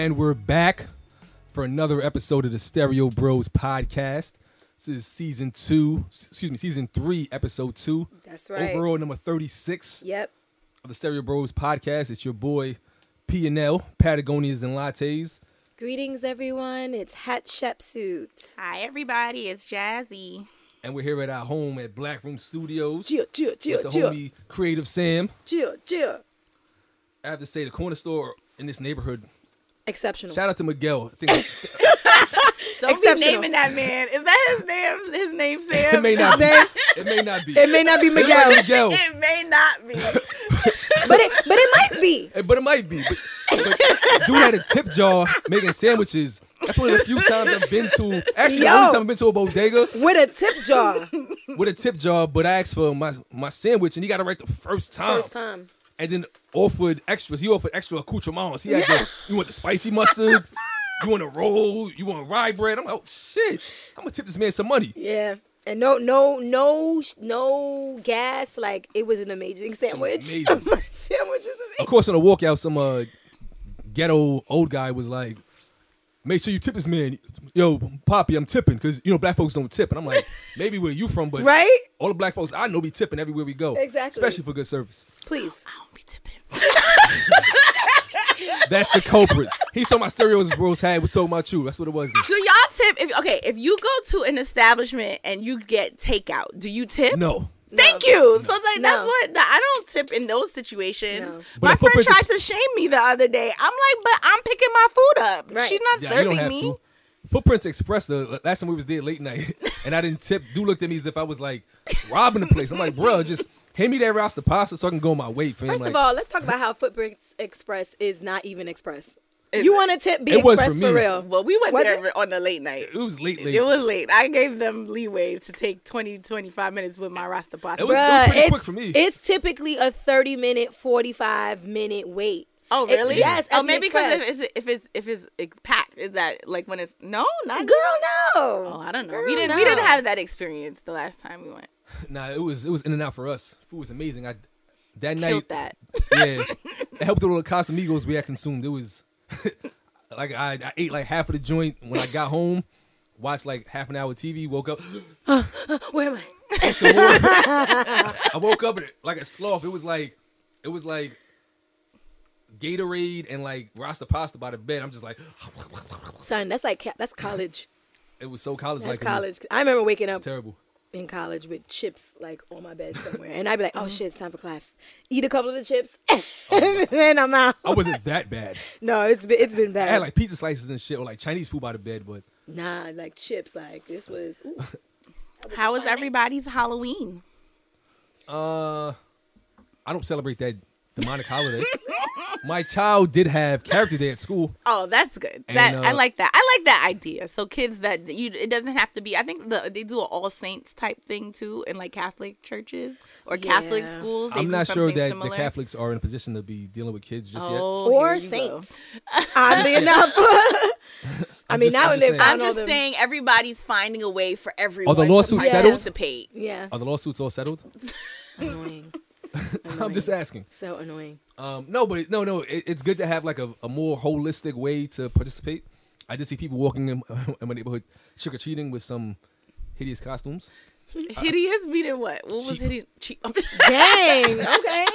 And we're back for another episode of the Stereo Bros podcast. This is season two, excuse me, season three, episode two. That's right. Overall number 36 Yep. of the Stereo Bros podcast. It's your boy P and L, Patagonias and Lattes. Greetings, everyone. It's Hatshepsut. Hi, everybody. It's Jazzy. And we're here at our home at Black Room Studios Chill, chill, chill, with the chill, homie Creative Sam. chill, chill. I have to say, the corner store in this neighborhood. Exceptional. Shout out to Miguel. I think Don't Exceptional. be naming that man. Is that his name? His name Sam? it may not be. Man, It may not be. it may not be It Miguel, be Miguel. It may not be. but it but it might be. But it might be. But, but dude had a tip jar making sandwiches. That's one of the few times I've been to. Actually, the only time I've been to a bodega With a tip jar. with a tip jar. But I asked for my my sandwich, and he got it right the first time. First time. And then offered extras. He offered extra accoutrements. He had the you want the spicy mustard. You want a roll? You want rye bread? I'm like, oh shit! I'm gonna tip this man some money. Yeah. And no, no, no, no gas. Like it was an amazing sandwich. amazing. Sandwich was amazing. Of course, on the walkout, some uh, ghetto old guy was like, "Make sure you tip this man." Yo, Poppy, I'm tipping because you know black folks don't tip, and I'm like, maybe where you from, but Right? all the black folks I know be tipping everywhere we go, Exactly. especially for good service. Please. I don't be tipping. That's the culprit. he saw my stereos bros had was so about you. That's what it was. then. Do y'all tip? If, okay, if you go to an establishment and you get takeout, do you tip? No, Thank you. So like No. that's what I don't tip in those situations. No. My friend tried to shame me the other day. I'm like, but I'm picking my food up. Right. She's not yeah, you serving don't have me. to. Footprints Express. The last time we was there late night, and I didn't tip. Dude looked at me as if I was like robbing the place. I'm like, bro, just hand me that Rasta pasta so I can go my way, fam. First like, of all, let's talk about how Footprints Express is not even express. Is you want to tip? Be It was express for me. real. Well, we went Was there on the late night. it was late, late. It was late. I gave them leeway to take 20, 25 minutes with my Rasta pasta. It was- Bruh, pretty it's, quick for me. It's typically a 30 minute, 45 minute wait. oh, It- really? yes. Oh, maybe because if it's if it's if it's it's packed, is that like when it's no, not Girl, no. Oh, I don't know. Girl, we didn't we didn't have that experience the last time we went. Nah, it was it was in and out for us. Food was amazing. I that night, Killed that. yeah, it helped with all the Casamigos we had consumed. It was like I, I ate like half of the joint when I got home. Watched like half an hour TV. Woke up, Where am I? ate some more. I woke up like a sloth. It was like it was like Gatorade and like Rasta pasta by the bed. I'm just like, Son, that's like that's college. it was so college That's like. college. I remember waking up terrible. In college with chips like on my bed somewhere, and I'd be like, "Oh shit, it's time for class." Eat a couple of the chips, and then I'm out. I wasn't that bad. No, it's been it's been I bad. had like pizza slices and shit, or like Chinese food by the bed, but nah, like chips. Like this was. Ooh. How was everybody's Halloween? Uh, I don't celebrate that demonic holiday. My child did have character day at school. Oh, that's good. And, that I uh, like that. I like that idea. So kids that you it doesn't have to be. I think the, they do an All Saints type thing too in like Catholic churches or Catholic schools. They I'm not sure that similar. the Catholics are in a position to be dealing with kids just yet. Oh, or here you go. saints. Oddly enough. I mean, just- now I'm when just they saying. I'm just them- saying everybody's finding a way for everyone Are the to lawsuits settled? Yeah. Are the lawsuits all settled? Annoying. I'm just asking. So annoying. Um, no, but it- no, no. It, it's good to have like a, a more holistic way to participate. I just see people walking in, in my neighborhood trick or treating with some hideous costumes, Hideous meaning what? What was Cheap. hideous? Cheap. Dang. Okay.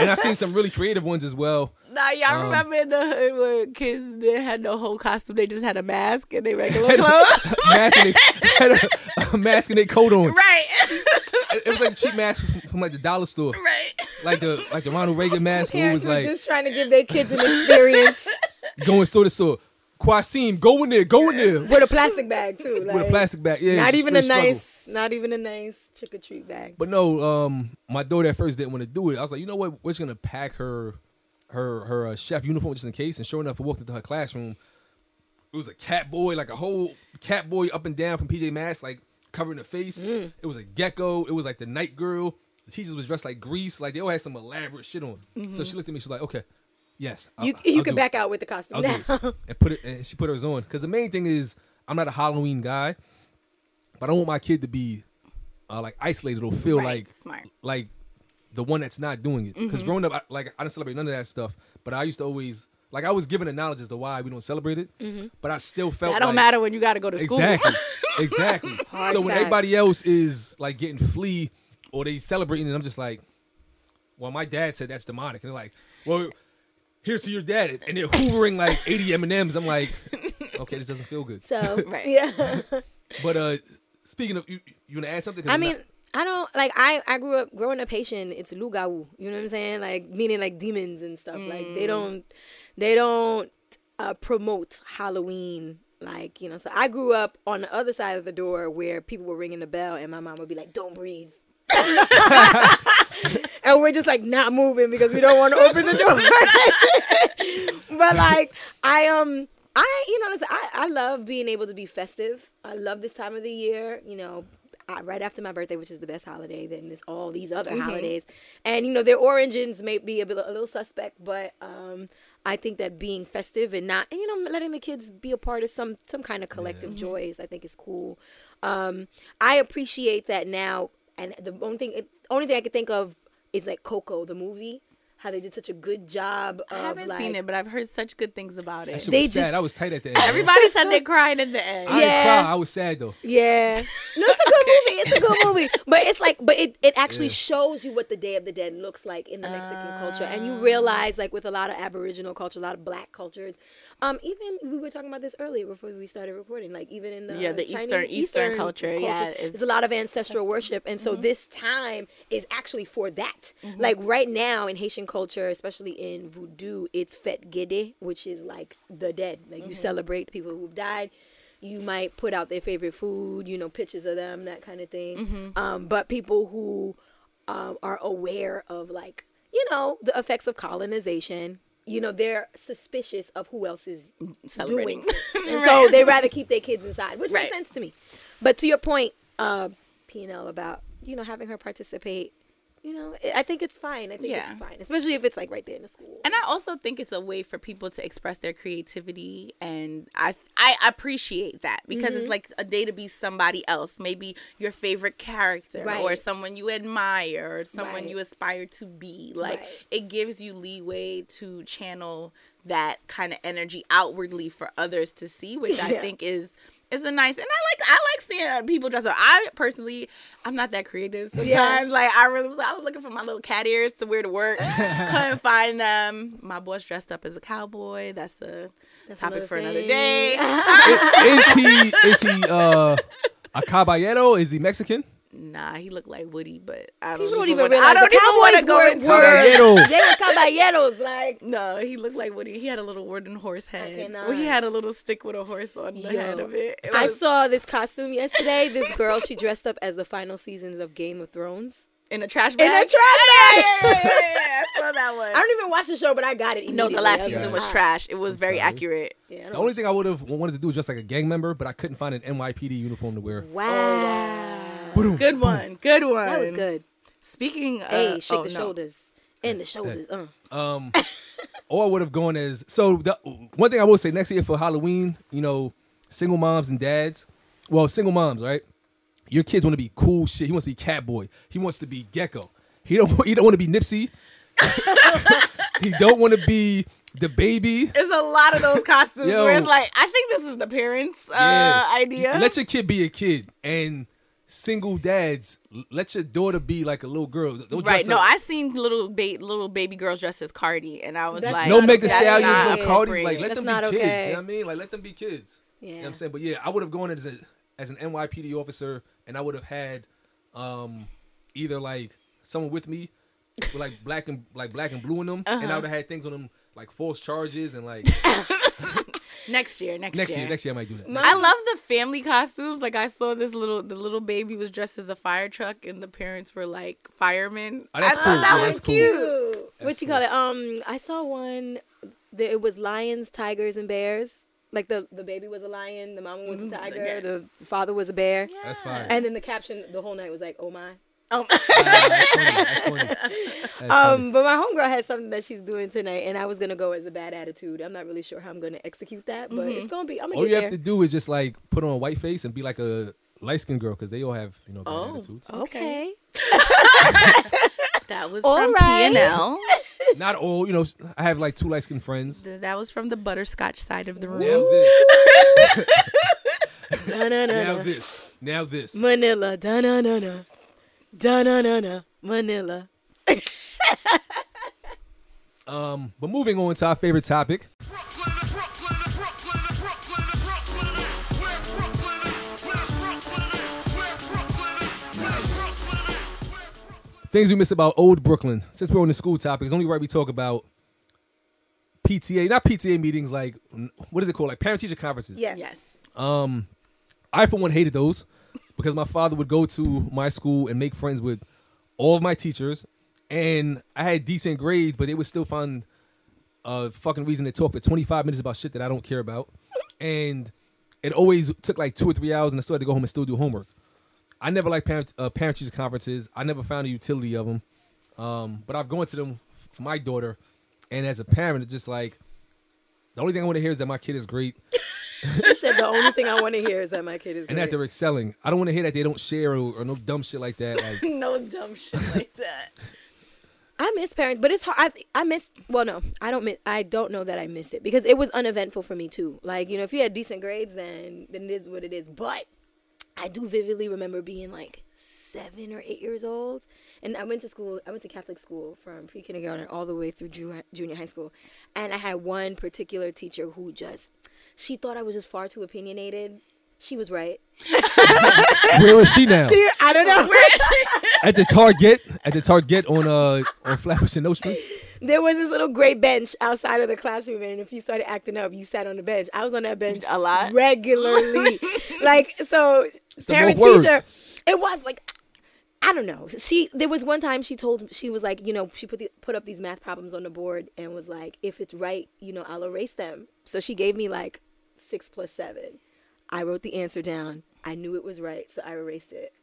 and I've seen some really creative ones as well. Nah, y'all Um, remember in the hood where kids they had no whole costume, they just had a mask and they regular Had clothes. mask and they had a, a mask and their coat on. right. It, it was like a cheap mask from, from like the dollar store, right. like the like the Ronald Reagan mask. Who was were like just trying to give their kids an experience. going store to store. Quasim, go in there, go in there. with a plastic bag too. Like, With a plastic bag. Yeah, not even a straight struggle. nice, not even a nice trick or treat bag. But no, um, my daughter at first didn't want to do it. I was like, you know what? We're just gonna pack her, her, her uh, chef uniform just in case. And sure enough, I walked into her classroom. It was a cat boy, like a whole cat boy up and down from PJ Masks, like covering the face. Mm. It was a gecko. It was like the night girl. The teachers was dressed like Grease. Like they all had some elaborate shit on. So she looked at me. She's like, okay, yes, I'll- Mm-hmm. You you I'll can do it. back out with the costume I'll now. and put it. And she put hers on because the main thing is I'm not a Halloween guy, but I don't want my kid to be uh, like isolated or feel Right, like smart. like the one that's not doing it. Because growing up, I, like I didn't celebrate none of that stuff, but I used to always like I was given the knowledge as to why we don't celebrate it, but I still felt That don't like- matter when you got to go to school. Exactly, exactly. Hard so when facts. everybody else is like getting flea or they celebrating, and I'm just like, well, my dad said that's demonic, and they're like, well, here's to your dad, and they're hoovering like 80 M and M's. I'm like, okay, this doesn't feel good. So Right. yeah. But uh, speaking of, you, you want to add something? I mean, not- I don't like I I grew up growing up Haitian. It's lugau, you know what I'm saying? Like meaning like demons and stuff. Like Mm. they don't they don't uh, promote Halloween. Like you know, so I grew up on the other side of the door where people were ringing the bell, and my mom would be like, "Don't breathe." and we're just like not moving because we don't want to open the door. but like I um I you know listen, I I love being able to be festive. I love this time of the year. You know. I, right after my birthday, which is the best holiday, then there's all these other holidays, and you know their origins may be a, bit, a little suspect, but um, I think that being festive and not, and you know, letting the kids be a part of some some kind of collective joys, I think is cool. Um, I appreciate that now, and the only thing, only thing I could think of is like Coco, the movie, how they did such a good job. Of I haven't like, seen it, but I've heard such good things about it. shit they was sad. just- I was tight at the end. Everybody said they cried in the end. I didn't cry. I was sad though. Yeah. No, it's a good movie. It's a good movie. But it's like, but it, it actually Yeah. shows you what the Day of the Dead looks like in the Mexican culture. And Ah. you realize, like, with a lot of Aboriginal culture, a lot of black cultures, um, even we were talking about this earlier before we started recording, like, even in the, Yeah, the Chinese, Eastern- Eastern culture, yeah, cultures, is- there's a lot of ancestral worship. And so this time is actually for that. Like, right now in Haitian culture, especially in voodoo, it's Fete Gede, which is like the dead. Like, you celebrate people who've died you might put out their favorite food, you know, pictures of them, that kind of thing. Um, but people who um, are aware of, like, you know, the effects of colonization, you know, they're suspicious of who else is Celebrating. doing. And so they rather keep their kids inside, which Right. makes sense to me. But to your point, uh, P&L, about, you know, having her participate, you know, I think it's fine. I think Yeah. it's fine, especially if it's like right there in the school. And I also think it's a way for people to express their creativity, and I I appreciate that because Mm-hmm. it's like a day to be somebody else, maybe your favorite character or someone you admire or someone Right. you aspire to be. Like Right. it gives you leeway to channel that kind of energy outwardly for others to see, which I think is is a nice. And I like I like seeing uh, people dress up. I personally, I'm not that creative sometimes. Yeah. Like I really was. I was looking for my little cat ears to wear to work. Couldn't find them. My boss dressed up as a cowboy. That's a That's topic another for another thing. day. is he is he uh a caballero? Is he Mexican? Nah, he looked like Woody, but I don't. Don't even even wanna- realize I don't the even want to Cowboys go were, into were it. Caballero. they were caballeros, like No, he looked like Woody. He had a little wooden horse head. cannot. Well, he had a little stick with a horse on the head of it. It I was saw this costume yesterday. This girl, she dressed up as the final seasons of Game of Thrones. in a trash bag. In a trash bag. Yeah, yeah, yeah, yeah, I saw that one. I don't even watch the show, but I got it. No, the last I season was trash. It was very sorry. accurate. Yeah, The only watch- thing I would have wanted to do is just like a gang member, but I couldn't find an NYPD uniform to wear. Wow, Boom. Good one. Good one. that was good. Speaking of, Hey, shake oh, the no. shoulders and the shoulders. Uh. Um, or I would have gone as so. The, one thing I will say next year for Halloween, you know, single moms and dads. Well, single moms, right? Your kids want to be cool shit. He wants to be Catboy. He wants to be Gecko. He don't. He don't want to be Nipsey. he don't want to be the baby. There's a lot of those costumes Yo. where it's like, I think this is the parents' uh, idea. Let your kid be a kid and single dads. Let your daughter be like a little girl. Don't right? dress No, up- I seen little ba- little baby girls dressed as Cardi, and I was That's like, no not Meg okay. Stallions, no Cardis. Like let That's them not be kids. okay. You know what I mean? Like let them be kids. You know Yeah. what I'm saying? But yeah, I would have gone as a as an NYPD officer, and I would have had um either like someone with me with like black and like black and blue in them, and Uh-huh. I would have had things on them like false charges and like Next year, next, year. Next year. year, next year I might do that. My- I love the family costumes. Like I saw this little, the little baby was dressed as a fire truck, and the parents were like firemen. Oh, that's I cool. thought that Yeah, was that's cool. cute. Cute. What That's you call it? Um, I saw one. That it was lions, tigers, and bears. Like the the baby was a lion, the mama was a tiger, the father was a bear, That's fine. and then the caption the whole night was like, "Oh my." Um, that's funny. That's funny. That's funny. Um, but my homegirl has something that she's doing tonight, and I was gonna go as a bad attitude. I'm not really sure how I'm gonna execute that, but it's gonna be. I'm gonna All get you there. have to do is just like put on a white face and be like a light skinned girl because they all have you know bad Oh. attitudes. okay. that was All from right. P&L. Not all, you know. I have like two light skinned friends. Th- That was from the butterscotch side of the Now room. this. Da na na Now this. Now this. Manila. Da na na na. Da na na na. Manila. Um, but moving on to our favorite topic. Things we miss about old Brooklyn. Since we're on the school topic, it's only right we talk about PTA, not PTA meetings, like what is it called? Like parent teacher conferences. Yeah. Yes. Um, I for one hated those because my father would go to my school and make friends with all of my teachers, and I had decent grades, but they would still find a fucking reason to talk for 25 minutes about shit that I don't care about, and it always took like two or three hours, and I still had to go home and still do homework. I never liked parent uh, parent teacher conferences. I never found a utility of them, um, but I've gone to them for my daughter, and as a parent, it's just like the only thing I want to hear is that my kid is great He said the only thing I want to hear is that my kid is and that they're excelling. I don't want to hear that they don't share or, or no dumb shit like that. Like, no dumb shit like that. I miss parents, but it's hard. I, I miss. Well, no, I don't. Miss, I don't know that I miss it because it was uneventful for me too. Like you know, if you had decent grades, then then it is what it is. But I do vividly remember being like seven or eight years old, and I went to school. I went to Catholic school from pre kindergarten all the way through ju- junior high school, and I had one particular teacher who just she thought I was just far too opinionated. She was right. where is she now? She, I don't know. At the Target, at the Target on uh on Flatbush and Nostrand. There was this little gray bench outside of the classroom, and if you started acting up, you sat on the bench. I was on that bench A lot? regularly. like so, the parent teacher. It was like I don't know. She there was one time she told she was like, you know, she put the, put up these math problems on the board and was like, if it's right, you know, I'll erase them. So she gave me like six plus seven. I wrote the answer down. I knew it was right, so I erased it.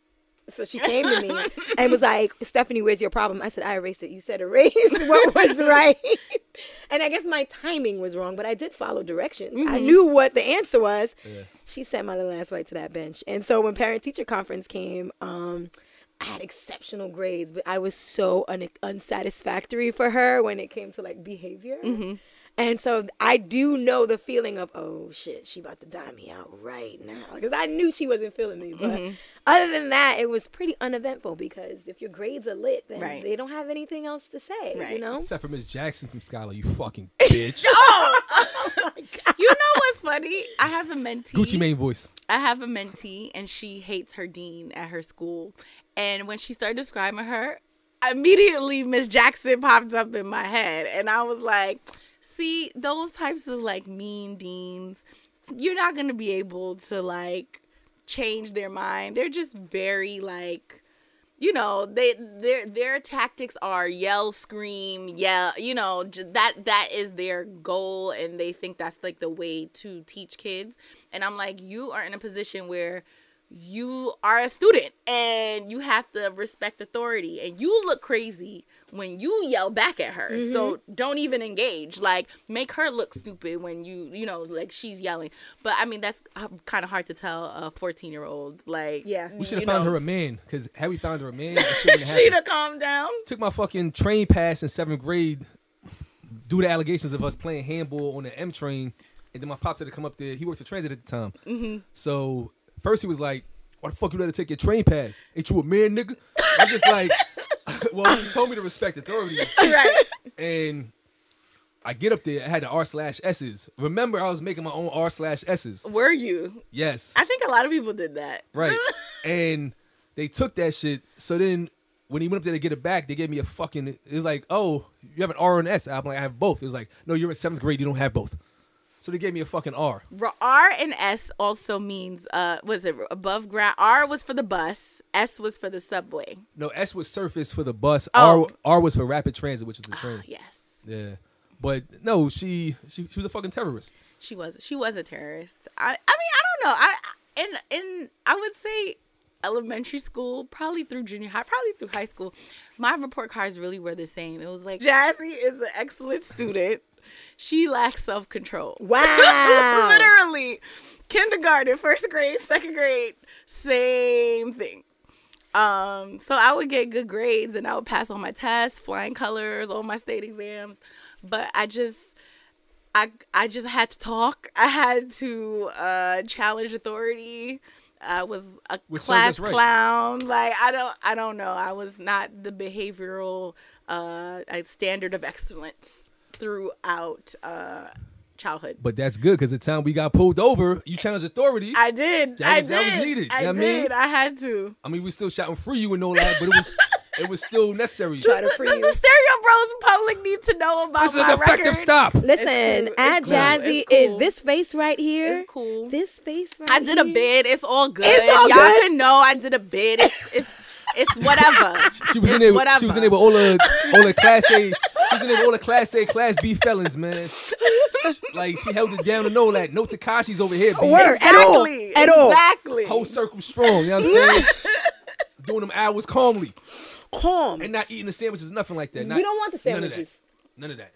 So she came to me and was like, Stephanie, where's your problem? I said, I erased it. You said erase what was right. and I guess my timing was wrong, but I did follow directions. I knew what the answer was. She sent my little ass right to that bench. And so when parent teacher conference came, um, I had exceptional grades, but I was so un- unsatisfactory for her when it came to like behavior. Mm-hmm. And so I do know the feeling of, oh shit, she about to die me out right now. Because I knew she wasn't feeling me. But mm-hmm. other than that, it was pretty uneventful because if your grades are lit, then Right. they don't have anything else to say. Right. You Right. know? Except for Miss Jackson from Scholar, you fucking bitch. Oh you know what's funny? I have a mentee. Gucci Mane voice. I have a mentee and she hates her dean at her school. And when she started describing her, immediately Miss Jackson popped up in my head. And I was like, see, those types of like mean deans, you're not to be able to like change their mind. They're just very like you know they their their tactics are yell scream yell you know that that is their goal and they think that's like the way to teach kids and i'm like you are in a position where you are a student and you have to respect authority and you look crazy when you yell back at her so don't even engage like make her look stupid when you you know like she's yelling but i mean that's kind of hard to tell a 14 year old like Yeah. We should have found know. her a man, because had we found her a man, that shit wouldn't she'd have calmed down Took my fucking train pass in seventh grade due to allegations of us playing handball on the M train, and then my pops had to come up there. He worked for transit at the time. Mm-hmm. So first he was like, "Why the fuck you let her take your train pass? Ain't you a man, nigga?" I'm just like, "Well, you told me to respect authority." right and I get up there. I had the R slash S's. Remember, I was making my own R slash S's. Were you? Yes, I think a lot of people did that. right. and they took that shit. So then, when he went up there to get it back, they gave me a fucking. It was like, oh, you have an R and S. I'm like, I have both. It was like, no, you're in seventh grade. You don't have both. So they gave me a fucking R. R- R and S also means uh was it above ground? R was for the bus, S was for the subway. No, S was surface for the bus. Oh. R R was for rapid transit, which was the train. Yes. Yeah. But no, she she she was a fucking terrorist. She was she was a terrorist. I I mean, I don't know. I in in I would say elementary school, probably through junior high, probably through high school, my report cards really were the same. It was like Jazzy is an excellent student. She lacks self control. Wow. Literally. Kindergarten, first grade, second grade, same thing. Um, so I would get good grades and I would pass all my tests, flying colors, all my state exams. But I just I I just had to talk. I had to uh challenge authority. I was a Which class right. clown. Like I don't I don't know. I was not the behavioral uh uh, standard of excellence throughout uh childhood. But that's good because the time we got pulled over, you challenged authority. I, I did. That I was- did. that was needed, I you know what I mean? I had to. I mean, we still shouting free you and all that, but it was it was still necessary. Try to Does free the. Stereo Bros public need to know about This is my an effective record? stop. Listen, cool. at cool. Jazzy It's is this face right here. It's cool. This face right here. I did a bid. It's all good. It's all Y'all good? can know I did a bid. It's it's, it's whatever. She was in there. Whatever. she was in there with all the all the class A. She was in there with all the class A, class B felons, man. Like she held it down and all that. No Tekashi's over here. B. Word. At all. At all. Exactly. Whole circle strong. You know what I'm saying? Doing them hours calmly Calm. and not eating the sandwiches, nothing like that. We Not- don't want the none of that. sandwiches. None of that.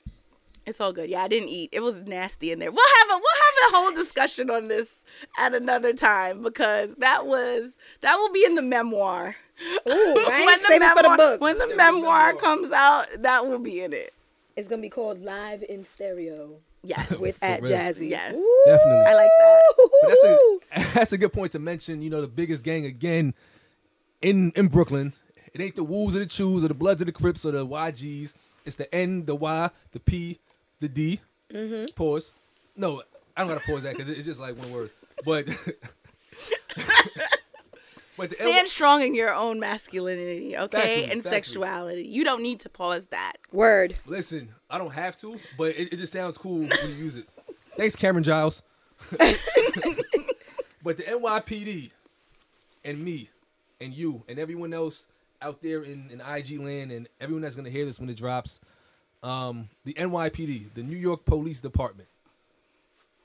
It's all good. Yeah, I didn't eat. It was nasty in there. We'll have a we'll have a whole discussion on this at another time because that was that will be in the memoir. Ooh, right? When the Save it for the memoir book. when the Save the memoir memoir. comes out, that will be in it. It's gonna be called Live in Stereo Yes. with at real. Jazzy. Yes. Ooh. Definitely. I like that. But that's a that's a good point to mention. You know, the biggest gang again in in Brooklyn. It ain't the Woos or the Chews or the Bloods or the Crips or the YGs. It's the N, the Y, the P, the D. Mm-hmm. Pause. No, I don't gotta pause that because it's just like one word. But but the Stand strong in your own masculinity, okay? Factually, and factually. sexuality. You don't need to pause that. Word. listen, I don't have to, but it, it just sounds cool when you use it. Thanks, Cameron Giles. but the NYPD and me and you and everyone else out there in, in IG land and everyone that's gonna hear this when it drops, um, the NYPD, the New York Police Department,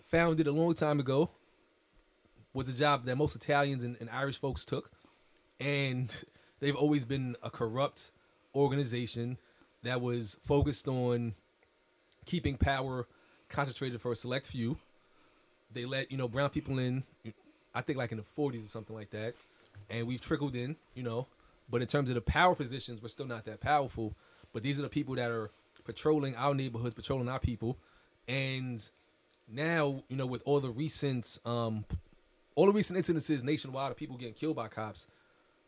founded a long time ago, was a job that most Italians and, and Irish folks took, and they've always been a corrupt organization that was focused on keeping power concentrated for a select few. They let you know brown people in, I think like in the 40s or something like that, and we've trickled in, you know. But in terms of the power positions, we're still not that powerful. But these are the people that are patrolling our neighborhoods, patrolling our people, and now you know with all the recent, um, all the recent incidences nationwide of people getting killed by cops.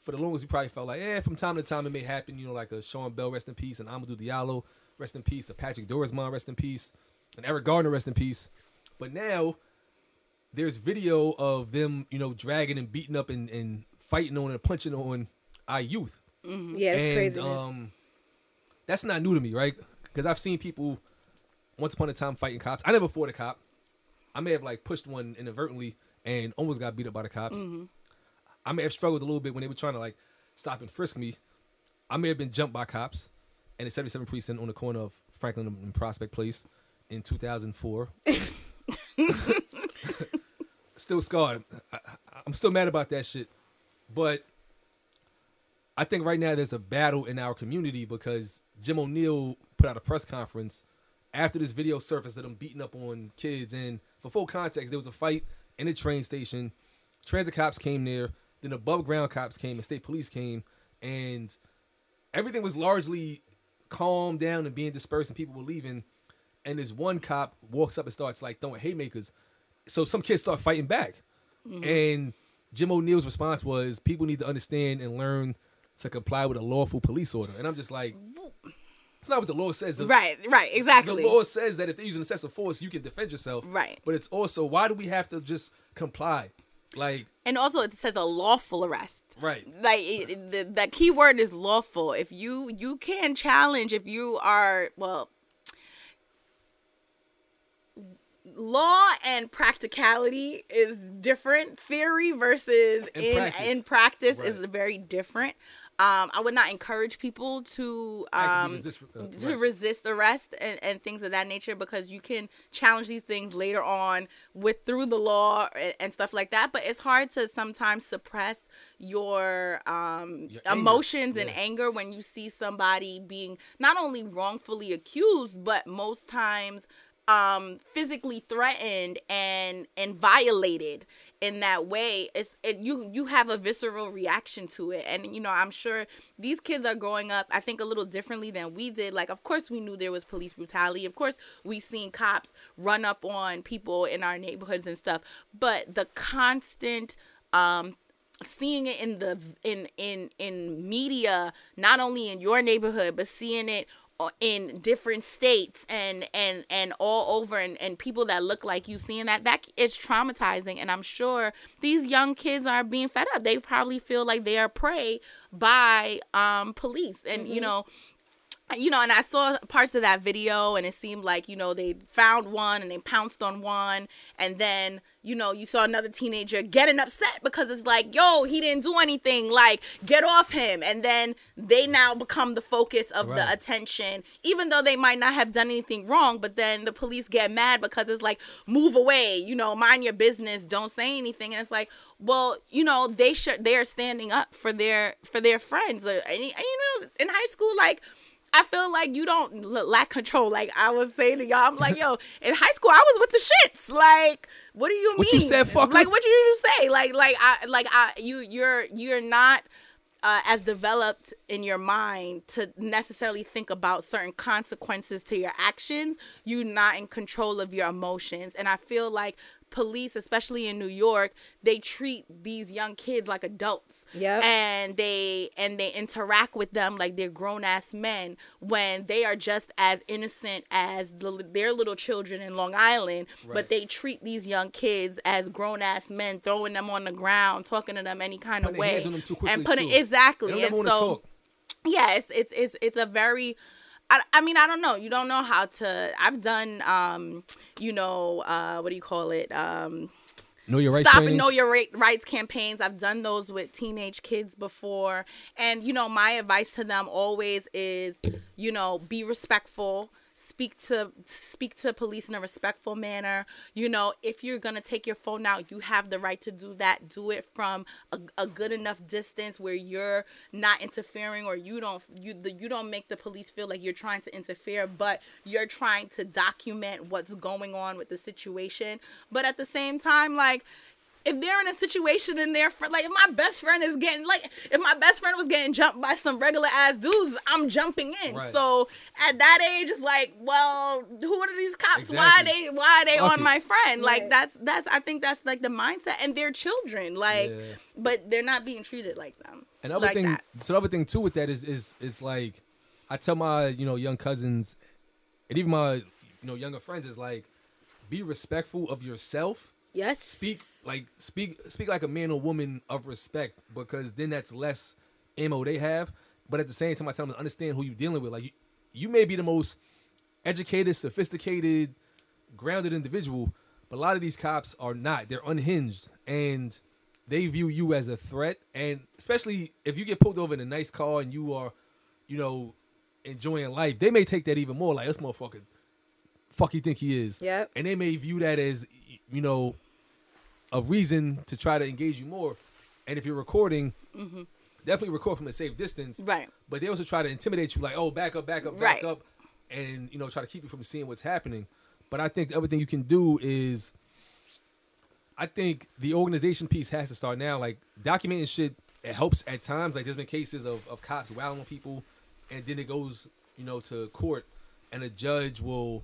For the longest, we probably felt like, eh, from time to time it may happen. You know, like a Sean Bell, rest in peace, and Amadou Diallo, rest in peace, a Patrick Dorismond, rest in peace, and Eric Garner, rest in peace. But now there's video of them, you know, dragging and beating up and, and fighting on and punching on our youth. Yeah, it's and craziness. um, that's not new to me, right? Because I've seen people once upon a time fighting cops. I never fought a cop. I may have like pushed one inadvertently and almost got beat up by the cops. Mm-hmm. I may have struggled a little bit when they were trying to like stop and frisk me. I may have been jumped by cops in the 77 precinct on the corner of Franklin and Prospect Place in 2004. still scarred. I, I'm still mad about that shit. But I think right now there's a battle in our community because Jim O'Neill put out a press conference after this video surfaced of them beating up on kids. And for full context, there was a fight in a train station. Transit cops came there. Then above ground cops came and state police came. And everything was largely calmed down and being dispersed and people were leaving. And this one cop walks up and starts like throwing haymakers. So some kids start fighting back. Mm-hmm. And Jim O'Neill's response was people need to understand and learn to comply with a lawful police order. And I'm just like, it's not what the law says. The, Right, right, exactly. the law says that if they're using excessive force, you can defend yourself. Right. But it's also, why do we have to just comply? Like, And also, it says a lawful arrest. right. Like it, the the key word is lawful. If you you can challenge if you are well. law and practicality is different. Theory versus In in practice. in practice Right. is very different. Um, I would not encourage people to um, resist, uh, to arrest. resist arrest and, and things of that nature because you can challenge these things later on with through the law and, and stuff like that. But it's hard to sometimes suppress your um, Your emotions and anger when you see somebody being not only wrongfully accused, but most times um physically threatened and and violated in that way it's it, you you have a visceral reaction to it. And you know i'm sure these kids are growing up i think a little differently than we did. Like of course we knew there was police brutality. Of course we seen cops run up on people in our neighborhoods and stuff. But the constant um seeing it in the in in in media not only in your neighborhood but seeing it in different states and and and all over and, and people that look like you seeing that that is traumatizing. And i'm sure these young kids are being fed up. They probably feel like they are prey by um police. And you know you know, and I saw parts of that video, and it seemed like you know they found one and they pounced on one, and then you know you saw another teenager getting upset because it's like, yo, he didn't do anything, like get off him, and then they now become the focus of the attention, even though they might not have done anything wrong, but then the police get mad because it's like, move away, you know, mind your business, don't say anything, and it's like, well, you know, they should they are standing up for their for their friends, Uh, and, and you know, in high school, like. I feel like you don't l- lack control. Like I was saying to y'all, I'm like, yo, in high school, I was with the shits. Like, what do you What mean? you said, fucker? Like, what did you say? Like, like I, like I, you, you're, you're not uh, as developed in your mind to necessarily think about certain consequences to your actions. You're not in control of your emotions, and I feel like police, especially in New York, they treat these young kids like adults. Yep. And they and they interact with them like they're grown ass men when they are just as innocent as the, their little children in Long Island. Right. But they treat these young kids as grown ass men, throwing them on the ground, talking to them any kind Putting of way, hands on them too quickly, and putting too. exactly. They don't and ever want to so talk. yeah it's it's it's, it's a very I, I mean i don't know. You don't know how to i've done um you know uh what do you call it? Um Know your rights. stop and know your right, rights campaigns. I've done those with teenage kids before. And you know my advice to them always is you know be respectful speak to speak to police in a respectful manner. You know if you're gonna take your phone out you have the right to do that. Do it from a, a good enough distance where you're not interfering or you don't you the, you don't make the police feel like you're trying to interfere but you're trying to document what's going on with the situation. But at the same time like if they're in a situation and they're fr- like if my best friend is getting like if my best friend was getting jumped by some regular ass dudes i'm jumping in Right. so at that age it's like well who are these cops why are they why are they Fuck on it. my friend like Right. that's that's i think that's like the mindset and they're children like Yeah. but they're not being treated like them And the other like thing, that. so the other thing too with that is is it's like I tell my you know young cousins, and even my you know younger friends is like, be respectful of yourself. Yes. Speak like speak speak like a man or woman of respect because then that's less ammo they have. But at the same time, I tell them to understand who you're dealing with. Like you, you may be the most educated, sophisticated, grounded individual, but a lot of these cops are not. They're unhinged and they view you as a threat. And especially if you get pulled over in a nice car and you are, you know, enjoying life, they may take that even more. Like this motherfucker, fuck you think he is. Yeah. And they may view that as, you know, a reason to try to engage you more. And if you're recording, definitely record from a safe distance. Mm-hmm. Right. But they also try to intimidate you, like, oh, back up, back up, back Right. up, and you know, try to keep you from seeing what's happening. But I think the other thing you can do is, I think the organization piece has to start now. Like documenting shit, it helps at times. Like there's been cases of, of cops on people, and then it goes, you know, to court, and a judge will,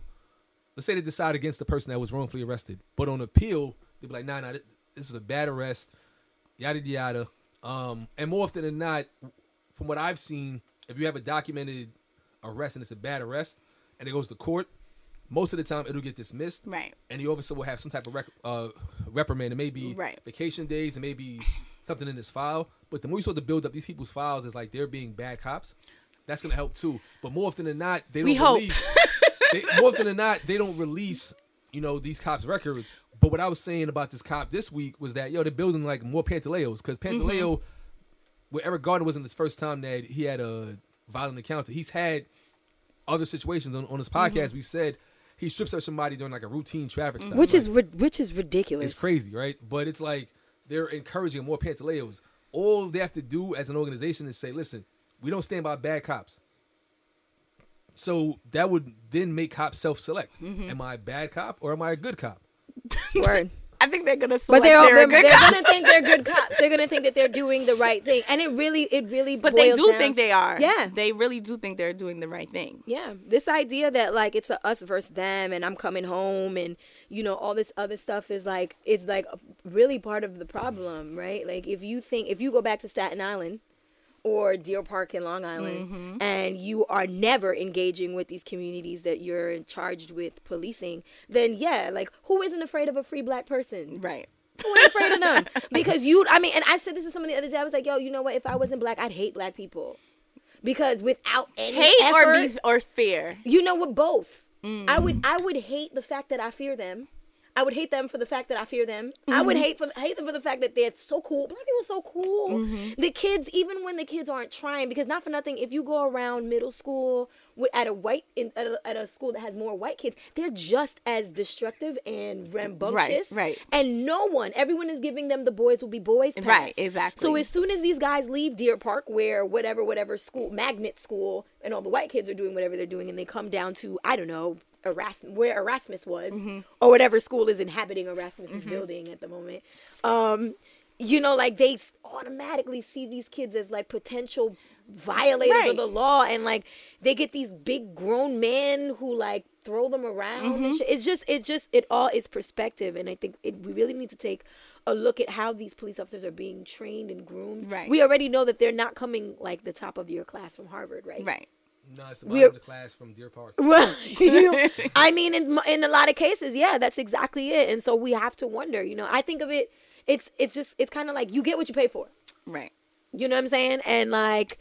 let's say they decide against the person that was wrongfully arrested, but on appeal they'll be like, nah, nah, this was a bad arrest, yada yada. Um, and more often than not, from what I've seen, if you have a documented arrest and it's a bad arrest, and it goes to court, most of the time it'll get dismissed. Right. And the officer will have some type of rec- uh, reprimand. It may be Right. vacation days, it may be something in his file. But the more you start to build up these people's files as like they're being bad cops, that's gonna help too. But more often than not, they don't We hope. release. They, more often than not, they don't release you know, these cops' records. But what I was saying about this cop this week was that yo, they're building like more Pantaleos because Pantaleo, Mm-hmm. where Eric Garner wasn't his first time that he had a violent encounter. He's had other situations on, on his Mm-hmm. podcast. We said he strips at somebody during like a routine traffic stop, which Like, is ri- which is ridiculous. it's crazy, right? But it's like they're encouraging more Pantaleos. All they have to do as an organization is say, listen, we don't stand by bad cops. So that would then make cops self-select. Mm-hmm. Am I a bad cop or am I a good cop? Word. I think they're gonna But select they're, they're, they're, a good they're cop. gonna think they're good cops. They're gonna think that they're doing the right thing, and it really, it really. But they do down- think they are. Yeah. They really do think they're doing the right thing. Yeah, this idea that like it's a us versus them, and I'm coming home, and you know all this other stuff is like is like really part of the problem, right? Like if you think if you go back to Staten Island or Deer Park in Long Island, Mm-hmm. and you are never engaging with these communities that you're charged with policing, then yeah, like who isn't afraid of a free black person? Right. Who ain't afraid of them? Because you, I mean, and I said this to someone the other day. I was like, yo, you know what? If I wasn't black, I'd hate black people. Because without any Hate effort, or be or fear. you know what? Both. I Mm. would I would hate the fact that I fear them. I would hate them for the fact that I fear them. I would Mm-hmm. hate for hate them for the fact that they're so cool. Black people are so cool. Mm-hmm. The kids, even when the kids aren't trying, because not for nothing, if you go around middle school with, at a white in, at, a, at a school that has more white kids, they're just as destructive and rambunctious. right. And no one, everyone is giving them the boys will be boys. Pass. Right, exactly. So as soon as these guys leave Deer Park, where whatever, whatever school, magnet school, and all the white kids are doing whatever they're doing, and they come down to, I don't know, Erasmus, where Erasmus was, Mm-hmm. or whatever school is inhabiting Erasmus's building at the moment. Um, you know, like they automatically see these kids as like potential violators Right. of the law, and like they get these big grown men who like throw them around. Mm-hmm. And shit. It's just, it just, it all is perspective, and I think it, we really need to take a look at how these police officers are being trained and groomed. Right. We already know that they're not coming like the top of your class from Harvard, right? Right. No, it's the We're- bottom of the class from Deer Park. Well, you, I mean, in in a lot of cases, yeah, that's exactly it. And so we have to wonder. You know, I think of it. It's it's just it's kind of like you get what you pay for. Right. You know what I'm saying? And like,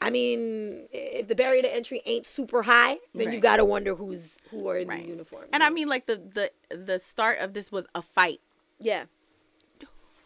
I mean, if the barrier to entry ain't super high, then you got to wonder who's who are in Right. these uniforms. And I mean, like the the the start of this was a fight. yeah,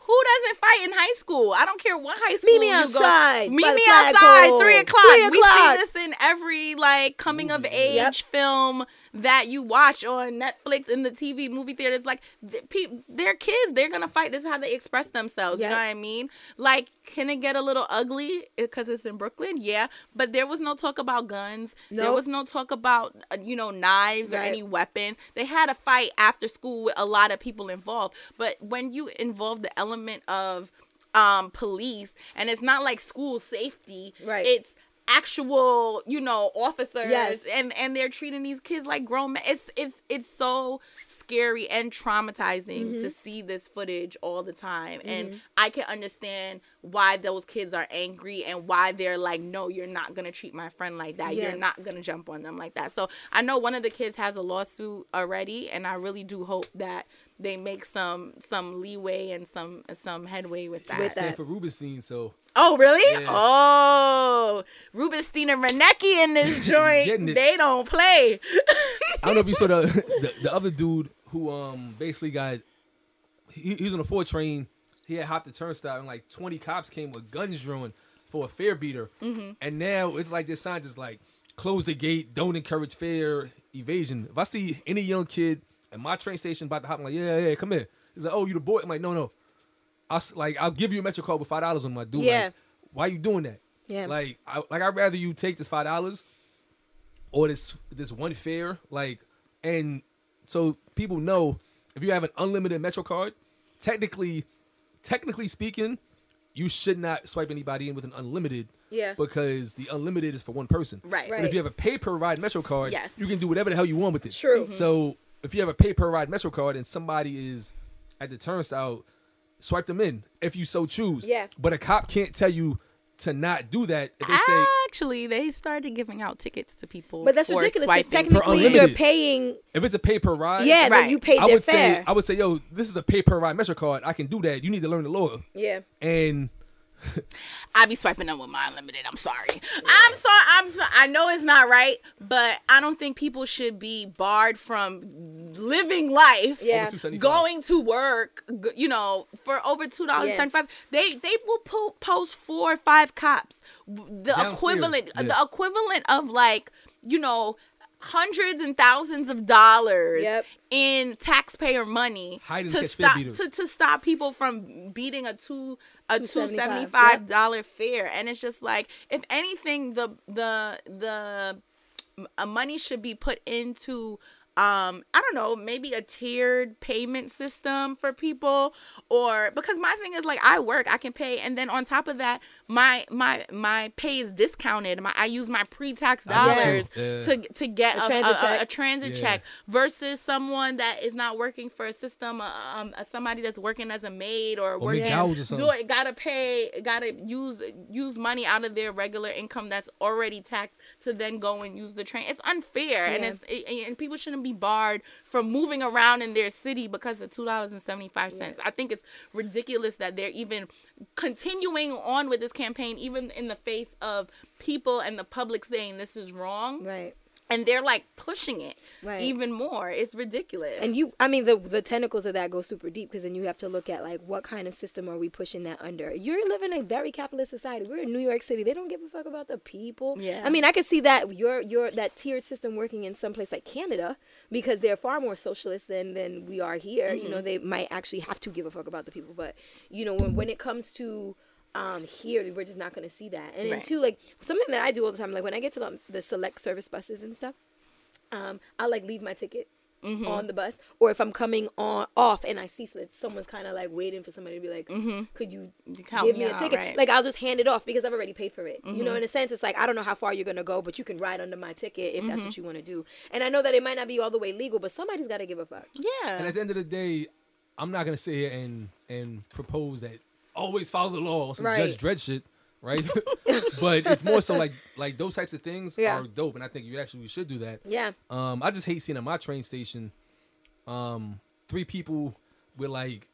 Who doesn't fight in high school? I don't care what high school. Meet me you go- outside Meet me outside. Three o'clock. Three We see this in every like coming of age Yep. film that you watch on Netflix in the TV movie theaters. Like pe- they're kids. They're gonna fight. This is how they express themselves. You know what I mean? Like, can it get a little ugly because it's in Brooklyn? Yeah, but there was no talk about guns. There was no talk about uh, you know knives or any weapons. They had a fight after school with a lot of people involved. But when you involve the element of um police and it's not like school safety, Right. It's actual, you know, officers Yes. and and they're treating these kids like grown men. It's it's it's so scary and traumatizing Mm-hmm. to see this footage all the time. And I can understand why those kids are angry and why they're like, no, you're not gonna treat my friend like that. Yeah. You're not gonna jump on them like that. So I know one of the kids has a lawsuit already, and I really do hope that they make some some leeway and some some headway with that. With that. Sanford Rubenstein, so Oh, really? Yeah. Oh, Rubenstein and Rynecki in this joint. they don't play. I don't know if you saw the, the the other dude who um basically got he, he was on a four train. He had hopped the turnstile and like twenty cops came with guns drawn for a fare beater. Mm-hmm. And now it's like this sign is like close the gate, don't encourage fare evasion. If I see any young kid at my train station about to hop, I'm like, yeah, yeah, come here. He's like, oh, you the boy? I'm like, no, no. I'll like I'll give you a metro card with five dollars on my dude. Yeah. Like, why you doing that? Yeah. Like I like I'd rather you take this five dollars or this this one fare, like and so people know if you have an unlimited Metro card, technically technically speaking, you should not swipe anybody in with an unlimited. Yeah. Because the unlimited is for one person. Right. right. But if you have a pay per ride Metro card, Yes. you can do whatever the hell you want with it. True. Mhm. So if you have a pay per ride Metro card and somebody is at the turnstile, swipe them in if you so choose. Yeah. But a cop can't tell you to not do that if they say Actually, they started giving out tickets to people. But that's for ridiculous. Because swiping. technically, you're paying. if it's a pay per ride. Yeah, then Right. you paid I would fare. say I would say, yo, this is a pay per ride Metro card. I can do that. You need to learn the law. yeah. And I be swiping them with my unlimited. I'm sorry. I'm sorry. I'm. So, I know it's not right, but I don't think people should be barred from living life, Yeah. Going to work, you know, for over two dollars Yeah. seventy five. They they will po- post four or five cops. The Downstairs, equivalent, yeah. the equivalent of like you know hundreds and thousands of dollars Yep. in taxpayer money Hide and to stop to, to stop people from beating a two a two $2.75, seventy five dollar fare. And it's just like if anything the the the uh, money should be put into um i don't know maybe a tiered payment system for people or because my thing is like i work i can pay. And then on top of that my my my pay is discounted my i use my pre-tax I do too. dollars Yeah. to to get A a, transit a- a- check. a transit Yeah. check versus someone that is not working for a system uh, um uh, somebody that's working as a maid or, working McDowell's or something. do it gotta pay gotta use use money out of their regular income that's already taxed to then go and use the train it's unfair and it's it, and people shouldn't be barred from moving around in their city because of two dollars and seventy five cents i think it's ridiculous that they're even continuing on with this campaign even in the face of people and the public saying this is wrong Right. and they're like pushing it Right. even more. It's ridiculous. And you, I mean, the the tentacles of that go super deep because then you have to look at like what kind of system are we pushing that under. You're living in a very capitalist society. We're in New York City. They don't give a fuck about the people. Yeah. I mean, I could see that your your that tiered system working in some place like Canada because they're far more socialist than than we are here. You know, mm-hmm. they might actually have to give a fuck about the people, but you know, when when it comes to um here we're just not going to see that and then Right. too like something that i do all the time like when i get to the, the select service buses and stuff um i like leave my ticket Mm-hmm. on the bus or if i'm coming on off and i see that someone's kind of like waiting for somebody to be like mm-hmm. could you Help give me me a out, ticket right. like i'll just hand it off because i've already paid for it you Mm-hmm. know in a sense it's like i don't know how far you're gonna go but you can ride under my ticket if Mm-hmm. that's what you want to do and i know that it might not be all the way legal but somebody's got to give a fuck yeah. And at the end of the day, I'm not gonna sit here and and propose that always follow the law or some Right. Judge Dredd shit, right? but it's more so like like those types of things Yeah. are dope, and I think you actually should do that. yeah Um, I just hate seeing at my train station, um, three people with like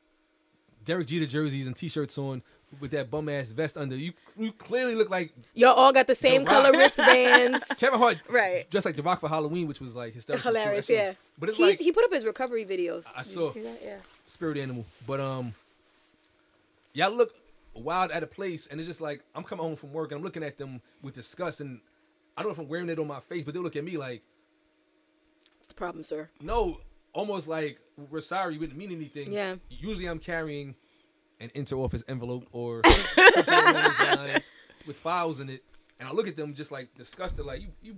Derek Jeter jerseys and T-shirts on with that bum ass vest under. You you clearly look like y'all all got the same color wristbands Kevin Hart, Right. Just like The Rock for Halloween, which was like hysterical. hilarious That shit was- yeah But it's he, like he put up his recovery videos I Did you saw. see that? yeah spirit animal. But um, y'all look wild at a place, and it's just like I'm coming home from work and I'm looking at them with disgust, and I don't know if I'm wearing it on my face, but they look at me like, it's the problem sir no, almost like we're sorry, we didn't mean anything. Yeah. Usually I'm carrying an inter-office envelope or something along those lines with files in it, and I look at them just like disgusted, like you you.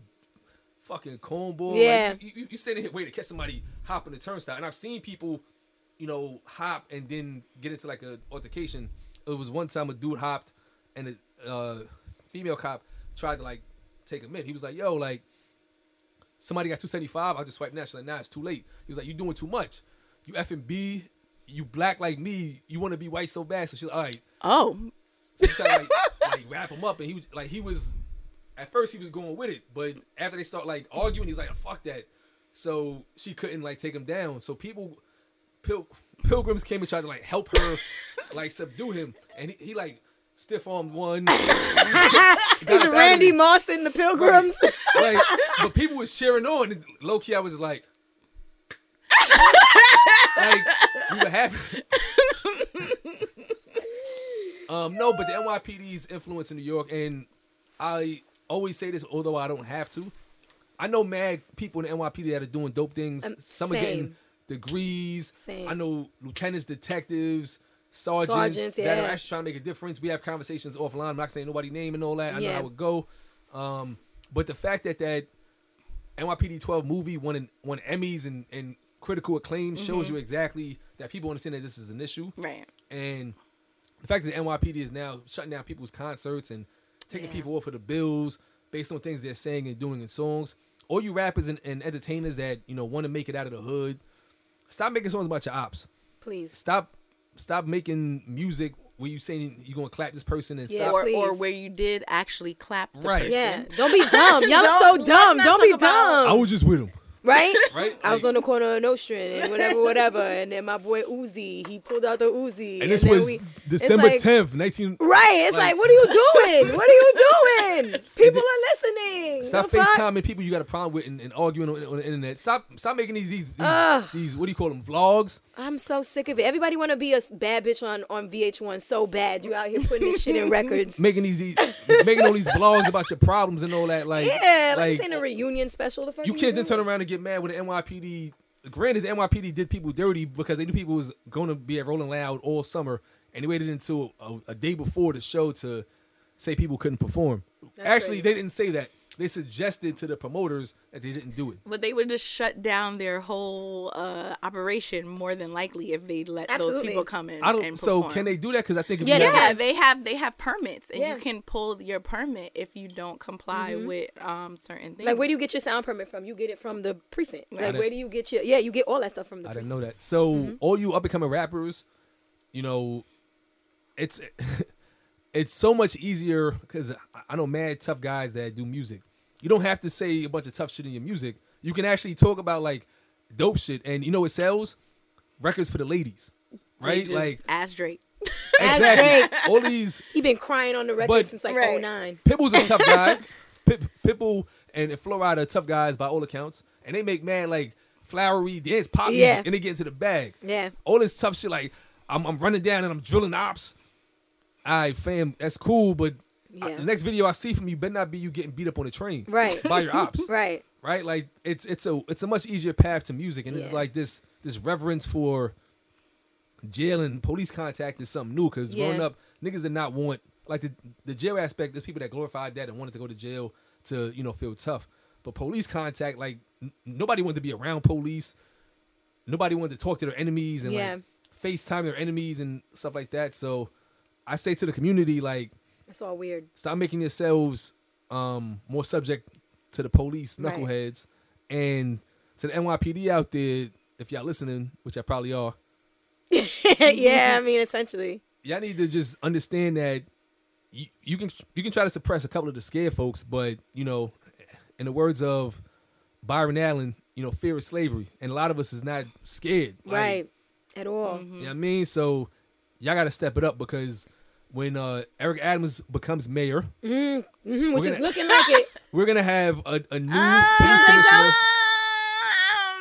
Fucking cornball. Like, Yeah. you, you, you standing here waiting to catch somebody hop in the turnstile. And I've seen people you know, hop and then get into like a altercation. It was one time a dude hopped and a uh, female cop tried to like take him in. He was like, "Yo, like somebody got 275. I just swiped that." She's like, "Nah, it's too late." He was like, "You doing too much. You effing B. You black like me. You want to be white so bad." So she's like, "All right." oh. So she tried to like, like wrap him up, and he was like, he was at first he was going with it, but after they start like arguing, he's like, "Fuck that." So she couldn't like take him down. So people, pil- pilgrims came and tried to like help her, like subdue him, and he, he like stiff armed one. It's Randy Moss in the Pilgrims. like, but people was cheering on. And low key, I was like, like we were happy. um, no, but the NYPD's influence in New York, and I always say this, although I don't have to. I know mad people in the NYPD that are doing dope things. Um, Some are getting same. Degrees. Same. I know lieutenants, detectives, sergeants, Sergeants, that are actually trying to make a difference. We have conversations offline. I'm not saying nobody name and all that. I know Yeah. how it go. Um, but the fact that that NYPD 12 movie won an, won Emmys and, and critical acclaim shows you exactly that people understand that this is an issue. Right. And the fact that the NYPD is now shutting down people's concerts and taking Yeah. people off of the bills based on things they're saying and doing in songs. All you rappers and, and entertainers that you know want to make it out of the hood, stop making songs about your ops. Please. Stop, stop making music where you saying you're gonna clap this person and Yeah. stop. Or, or where you did actually clap the Right. person. Yeah. Don't be dumb. Y'all are so dumb. Don't be dumb. about- I was just with him. Right? Right? I was on the corner of Nostrand and whatever, whatever, and then my boy Uzi, he pulled out the Uzi, And this was we- December like- 10th, 19. Right, it's like, Like- what are you doing? What are you doing? People are listening. Stop? FaceTiming people you got a problem with and, and arguing on, on the internet. Stop stop making these these, these, these what do you call them vlogs? I'm so sick of it. Everybody want to be a bad bitch on, on VH1 so bad. You out here putting this shit in records. Making these, these making all these vlogs about your problems and all that. Like Yeah, like, like ain't a reunion special. You can't then turn around and get mad with the NYPD. Granted, the NYPD did people dirty because they knew people was going to be at Rolling Loud all summer, and they waited until a, a day before the show to say people couldn't perform. That's Actually, crazy. they didn't say that. They suggested to the promoters that they didn't do it. But they would just shut down their whole uh, operation more than likely if they let Absolutely. those people come in. I don't. And So can they do that? Because I think if Yeah, you they have Yeah, they have they have permits, and Yeah. you can pull your permit if you don't comply with um certain things. Like, where do you get your sound permit from? You get it from the precinct. Like, where do you get your? Yeah, you get all that stuff from the precinct. I didn't know that. So Mm-hmm. all you up and coming rappers, you know, it's it's so much easier because I know mad tough guys that do music. You don't have to say a bunch of tough shit in your music. You can actually talk about like dope shit, and you know it sells records for the ladies, right? Like ask Drake. exactly all these. He been crying on the record But- since like Right. 09. Pitbull's a tough guy. Pip, Pitbull and Flo Rida are tough guys by all accounts, and they make mad like flowery dance pop music, Yeah. and they get into the bag. Yeah. all this tough shit like I'm, I'm running down and I'm drilling ops. All right, fam, that's cool, but I- the next video I see from you better not be you getting beat up on a train, Right. By your ops, Right. right? Like it's it's a it's a much easier path to music, and it's like this this reverence for jail and police contact is something new. Because growing up, niggas did not want like the the jail aspect. There's people that glorified that and wanted to go to jail to you know feel tough, but police contact like n- nobody wanted to be around police. Nobody wanted to talk to their enemies and Yeah. like FaceTime their enemies and stuff like that. So I say to the community, like, It's all weird. stop making yourselves um more subject to the police Right. knuckleheads and to the NYPD out there, if y'all listening, which I probably are, yeah, I mean, essentially. y'all need to just understand that you, you can you can try to suppress a couple of the scared folks, but you know, in the words of Byron Allen, you know, fear is slavery, and a lot of us is not scared, Like, right. At all. You know what I mean? So y'all got to step it up because when uh, Eric Adams becomes mayor, Mhm, which We're is gonna- looking like it. we're gonna have a, a new Ah, police commissioner.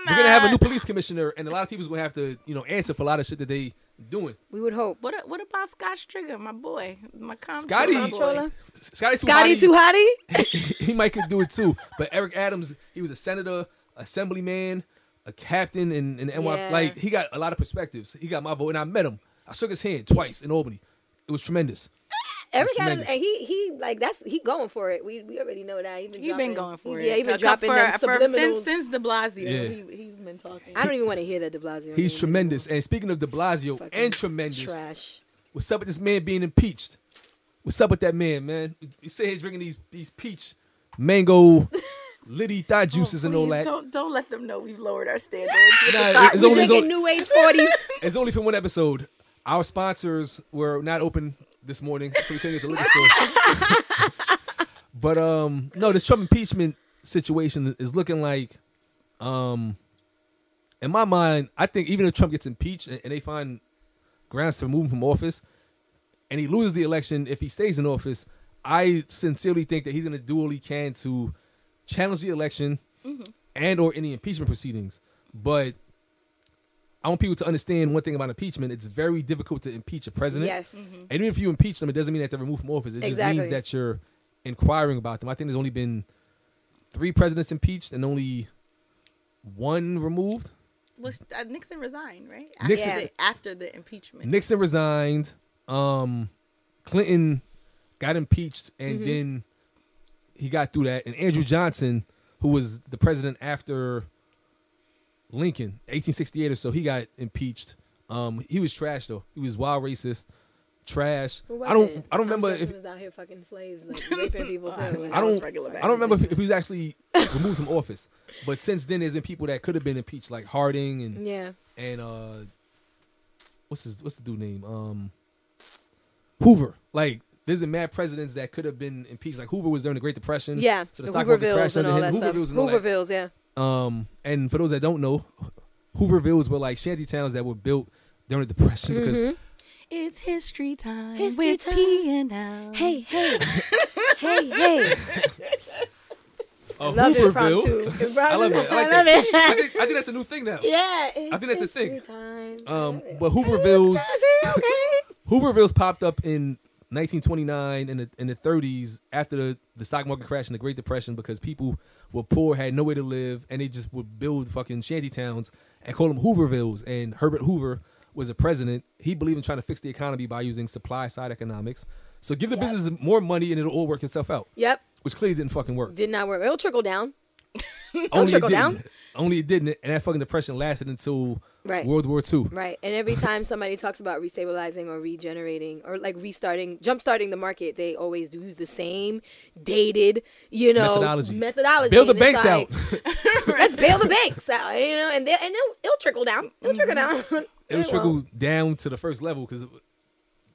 We're gonna have a new police commissioner, and a lot of people's gonna have to, you know, answer for a lot of shit that they doing. We would hope. What what about Scott Stringer, my boy, my Scotty, comptroller boy? Comptroller? Scotty, Scotty too hottie? he might could do it too. But Eric Adams, he was a senator, assemblyman, a captain, and, and NY. Yeah. Like he got a lot of perspectives. He got my vote, and I met him. I shook his hand twice in Albany. It was tremendous. Eric That's Adams, tremendous. and he he like that's he going for it. We we already know that. He been He dropping, been going for he- it. Yeah, he been dropping for, them for, since since De Blasio. Yeah. He, he's been talking. I don't even want to hear that De Blasio. He's name tremendous. And speaking of De Blasio Fucking and tremendous, Trash. what's up with this man being impeached? What's up with that man, man? You sit here drinking these these peach mango litty thought oh, juices Oh, and all please that. Don't don't let them know we've lowered our standards. Nah, it's We only- it's drinking only- new age forties. It's only for one episode. Our sponsors were not open this morning, so we couldn't get the liquor store. but um, no, this Trump impeachment situation is looking like, um, in my mind, I think even if Trump gets impeached and, and they find grounds to remove him from office, and he loses the election, if he stays in office, I sincerely think that he's going to do all he can to challenge the election and or any impeachment proceedings. But I want people to understand one thing about impeachment. It's very difficult to impeach a president. yes. And even if you impeach them, it doesn't mean that they're removed from office. It just means that you're inquiring about them. I think there's only been three presidents impeached and only one removed. Was uh, Nixon resigned, right? Nixon- after, the, after the impeachment. Nixon resigned. Um, Clinton got impeached, and Mm-hmm. then he got through that. And Andrew Johnson, who was the president after Lincoln, 1868 or so, he got impeached. Um, he was trash though. He was wild racist, trash. Who I don't. wasn't? I don't Tom remember Jefferson if was out here fucking slaves, like raping people. I don't. I don't remember if, if he was actually removed from office. But since then, there's been people that could have been impeached, like Harding and Yeah. and uh, what's his what's the dude name? Um, Hoover. Like, there's been mad presidents that could have been impeached. Like Hoover was during the Great Depression. Yeah. So the the stock market Hoovervilles crashed and under all him. that stuff. Hoovervilles and all that. Hoovervilles, yeah. Um, and for those that don't know, Hoovervilles were like shanty towns that were built during the Depression because Mm-hmm. It's history time History with time. P and L. Hey, hey, hey, hey. uh, Love Hooverville. impromptu. I love it. I, like love that. it. I think, I think that's a new thing now. Yeah, I think that's a thing. Time. Um, but Hoovervilles, okay. Hoovervilles popped up in 1929 and the in the 30s after the, the stock market crash and the Great Depression because people were poor, had nowhere to live, and they just would build fucking shanty towns and call them Hoovervilles. And Herbert Hoover was a president. He believed in trying to fix the economy by using supply side economics. So give the Yes. business more money and it'll all work itself out, Yep. which clearly didn't fucking work. Did not work. It'll trickle down. Only trickle it down. Only it didn't, and that fucking depression lasted until Right. World War II. Right. And every time somebody talks about restabilizing or regenerating or like restarting, jump starting the market, they always use the same dated, you know, Methodology. methodology. Bail the And it's banks out. Let's bail the banks out, you know, and they, and it'll, it'll trickle down. It'll trickle down. Mm-hmm. It'll It won't. trickle down to the first level because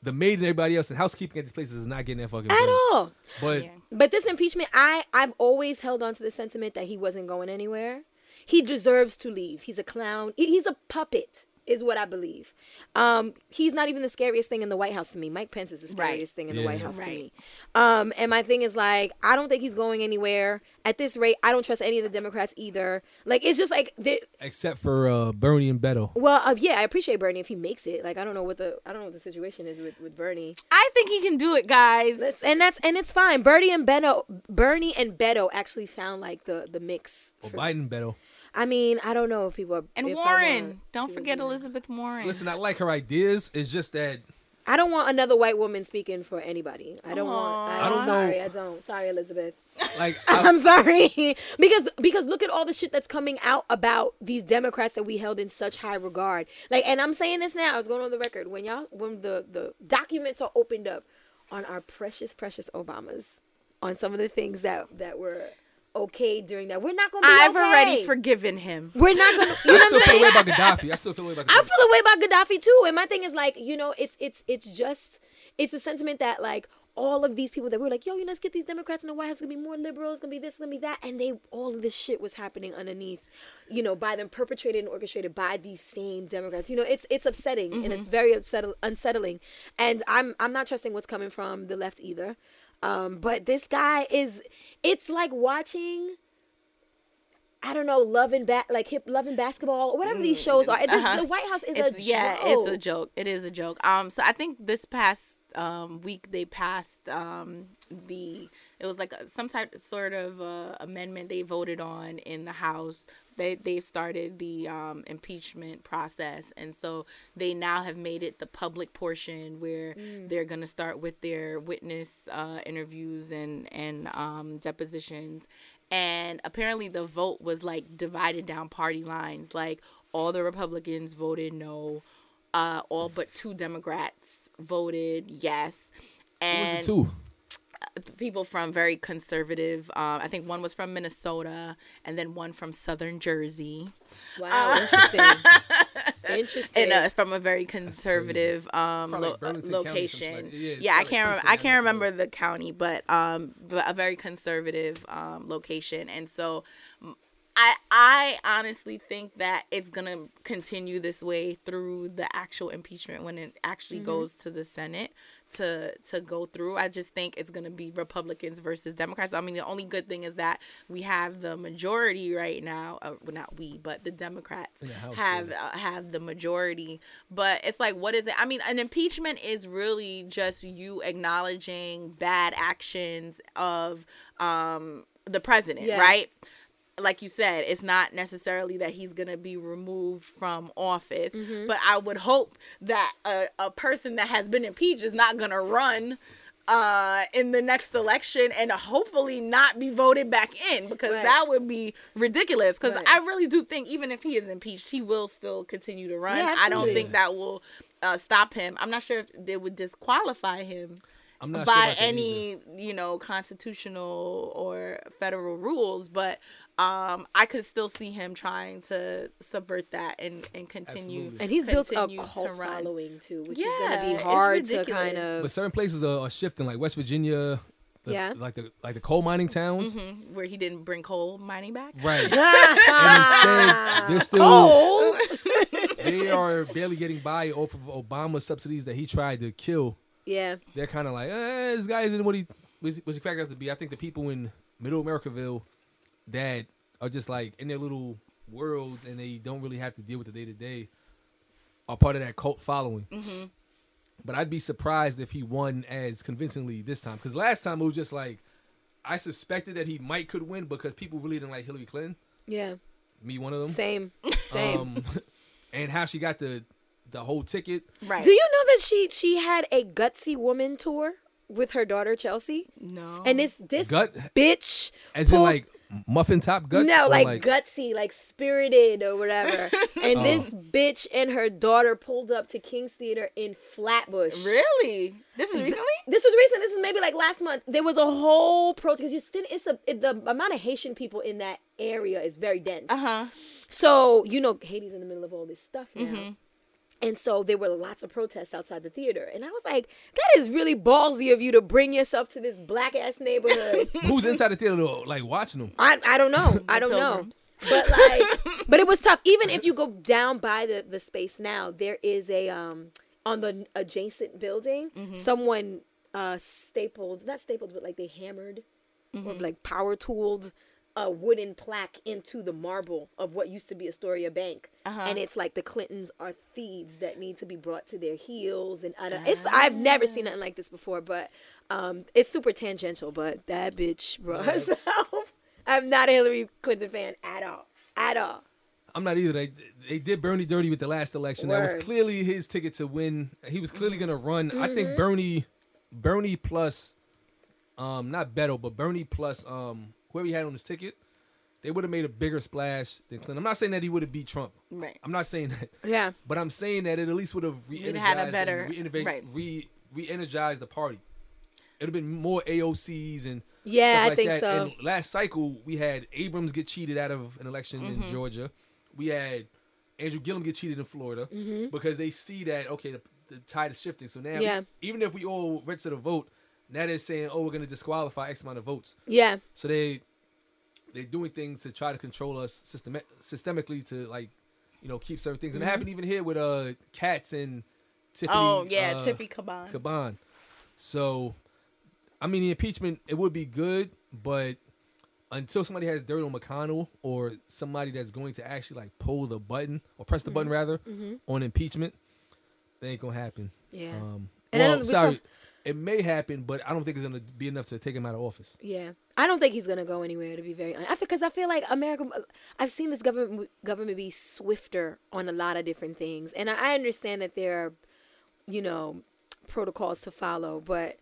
the maid and everybody else and housekeeping at these places is not getting that fucking at bread. all. But Yeah. But this impeachment, I I've always held on to the sentiment that he wasn't going anywhere. He deserves to leave. He's a clown. He's a puppet, is what I believe. Um, he's not even the scariest thing in the White House to me. Mike Pence is the Right. scariest thing in the White House to me. Um, and my thing is like, I don't think he's going anywhere at this rate. I don't trust any of the Democrats either. Like, it's just like the except for uh, Bernie and Beto. well, uh, yeah, I appreciate Bernie if he makes it. Like, I don't know what the I don't know what the situation is with with Bernie. I think he can do it, guys. That's- and that's and it's fine. Bernie and Beto, Bernie and Beto actually sound like the the mix. Well, for- Biden and Beto. I mean, I don't know if people are. and Warren. want Don't forget to- Elizabeth Warren. Listen, I like her ideas. It's just that I don't want another white woman speaking for anybody. I don't want. I, I don't don't sorry, know. I don't. Sorry, Elizabeth. like I, I'm sorry because because look at all the shit that's coming out about these Democrats that we held in such high regard. Like, and I'm saying this now. I was going on the record when y'all when the the documents are opened up on our precious precious Obamas on some of the things that that were okay during that. We're not gonna be I've okay. already forgiven him. We're not gonna. You know I what still I'm feel saying? way about Gaddafi. I still feel way about I feel a way about Gaddafi too. And my thing is like, you know, it's it's it's just it's a sentiment that like all of these people that were like, yo, you know, let's get these Democrats in the White House. It's gonna be more liberals. It's gonna be this. It's gonna be that. And they all of this shit was happening underneath, you know, by them perpetrated and orchestrated by these same Democrats. You know, it's it's upsetting and it's mm-hmm. very upsetting, unsettling. And I'm I'm not trusting what's coming from the left either. Um, but this guy is. It's like watching. I don't know, loving and ba- like hip loving basketball or whatever these shows are. This- Uh-huh. The White House is It's, a yeah, joke. it's a joke. It is a joke. Um, so I think this past um week they passed um the it was like a, some type sort of uh, amendment they voted on in the House. They they started the um impeachment process, and so they now have made it the public portion where they're gonna start with their witness uh, interviews and and um depositions and apparently the vote was like divided down party lines like all the republicans voted no uh all but two democrats voted yes Who was and the two? People from very conservative uh, i think one was from minnesota and then one from southern jersey Wow, interesting. interesting. and uh, from a very conservative um lo- like location. something like- yeah, yeah, I can't Princeton remember. I can't remember the county, but um, but a very conservative um location, and so. I I honestly think that it's gonna continue this way through the actual impeachment when it actually Mm-hmm. goes to the Senate to to go through. I just think it's gonna be Republicans versus Democrats. I mean, the only good thing is that we have the majority right now. Uh, well, not we, but the Democrats the House, have yeah. uh, have the majority. But it's like, what is it? I mean, an impeachment is really just you acknowledging bad actions of um the president, Yeah. right? Like you said, it's not necessarily that he's gonna be removed from office, Mm-hmm. but I would hope that a, a person that has been impeached is not gonna run uh in the next election and hopefully not be voted back in because Right. that would be ridiculous because Right. i really do think even if he is impeached he will still continue to run Yeah, i don't think that will uh, stop him i'm not sure if they would disqualify him I'm not sure by about that any you know constitutional or federal rules but um i could still see him trying to subvert that and and continue Absolutely. and he's built a continue cult to following too, which Yeah, is going to be hard to kind of. But certain places are, are shifting, like West Virginia. the, Yeah. like the like the coal mining towns, Mhm, Where he didn't bring coal mining back. right? and instead, they're still Oh, they are barely getting by off of Obama subsidies that he tried to kill. yeah, They're kind of like, eh, this guy isn't what he was, was he cracked out to be. I think the people in Middle Americaville that are just like in their little worlds and they don't really have to deal with the day to day are part of that cult following. But I'd be surprised if he won as convincingly this time because last time it was just like I suspected that he might could win because people really didn't like Hillary Clinton. yeah. Me, one of them. Same, same. Um, and how she got the the whole ticket. Right. Do you know that she she had a gutsy woman tour with her daughter Chelsea? no. And it's this Gut, bitch, as in like muffin top guts. no, or like, gutsy, like spirited or whatever. and Oh. this bitch and her daughter pulled up to King's Theater in Flatbush. really? This is recently? This was recent. This is maybe like last month. There was a whole protest. You still, it's a it, the amount of Haitian people in that area is very dense. Uh huh. So you know, Haiti's in the middle of all this stuff now. Mm-hmm. And so there were lots of protests outside the theater. And I was like, that is really ballsy of you to bring yourself to this black ass neighborhood. Who's inside the theater though, like watching them? I, I don't know. I don't Pilgrims. know. But like but it was tough. Even if you go down by the, the space now, there is a um on the adjacent building, someone uh stapled not stapled, but like they hammered or like power tooled a wooden plaque into the marble of what used to be Astoria Bank, and it's like the Clintons are thieves that need to be brought to their heels, and I don't, it's I've never seen nothing like this before, but um, it's super tangential. But that bitch brought herself. I'm not a Hillary Clinton fan at all, at all. I'm not either. They they did Bernie dirty with the last election. That was clearly his ticket to win. He was clearly gonna run. I Mm-hmm. think Bernie, Bernie plus, um, not Beto, but Bernie plus um whoever he had on his ticket, they would have made a bigger splash than Clinton. I'm not saying that he would have beat Trump. Right. I'm not saying that. Yeah, But I'm saying that it at least would have You'd had a re-energized better- and reinnovate, right. re re-energized the party. It would have been more AOCs and Yeah, stuff I think that. so. And last cycle we had Abrams get cheated out of an election Mm-hmm. in Georgia. We had Andrew Gillum get cheated in Florida because they see that okay the, the tide is shifting. So now Mm-hmm. Yeah. even if we all register to the vote, now they're saying oh we're going to disqualify X amount of votes. yeah, So they they're doing things to try to control us system systemically to like you know keep certain things. And it happened even here with uh Katz and Tiffany. Oh yeah, uh, Tiffy Caban. Caban. So I mean the impeachment it would be good, but until somebody has dirt on McConnell or somebody that's going to actually like pull the button or press the Mm-hmm. button rather on impeachment, that ain't gonna happen. yeah, Um, And well, sorry, talk- it may happen, but I don't think it's gonna be enough to take him out of office. yeah. I don't think he's gonna go anywhere. To be very honest, because I feel like America. Uh, I've seen this government government be swifter on a lot of different things, and I I understand that there are, you know, protocols to follow, but.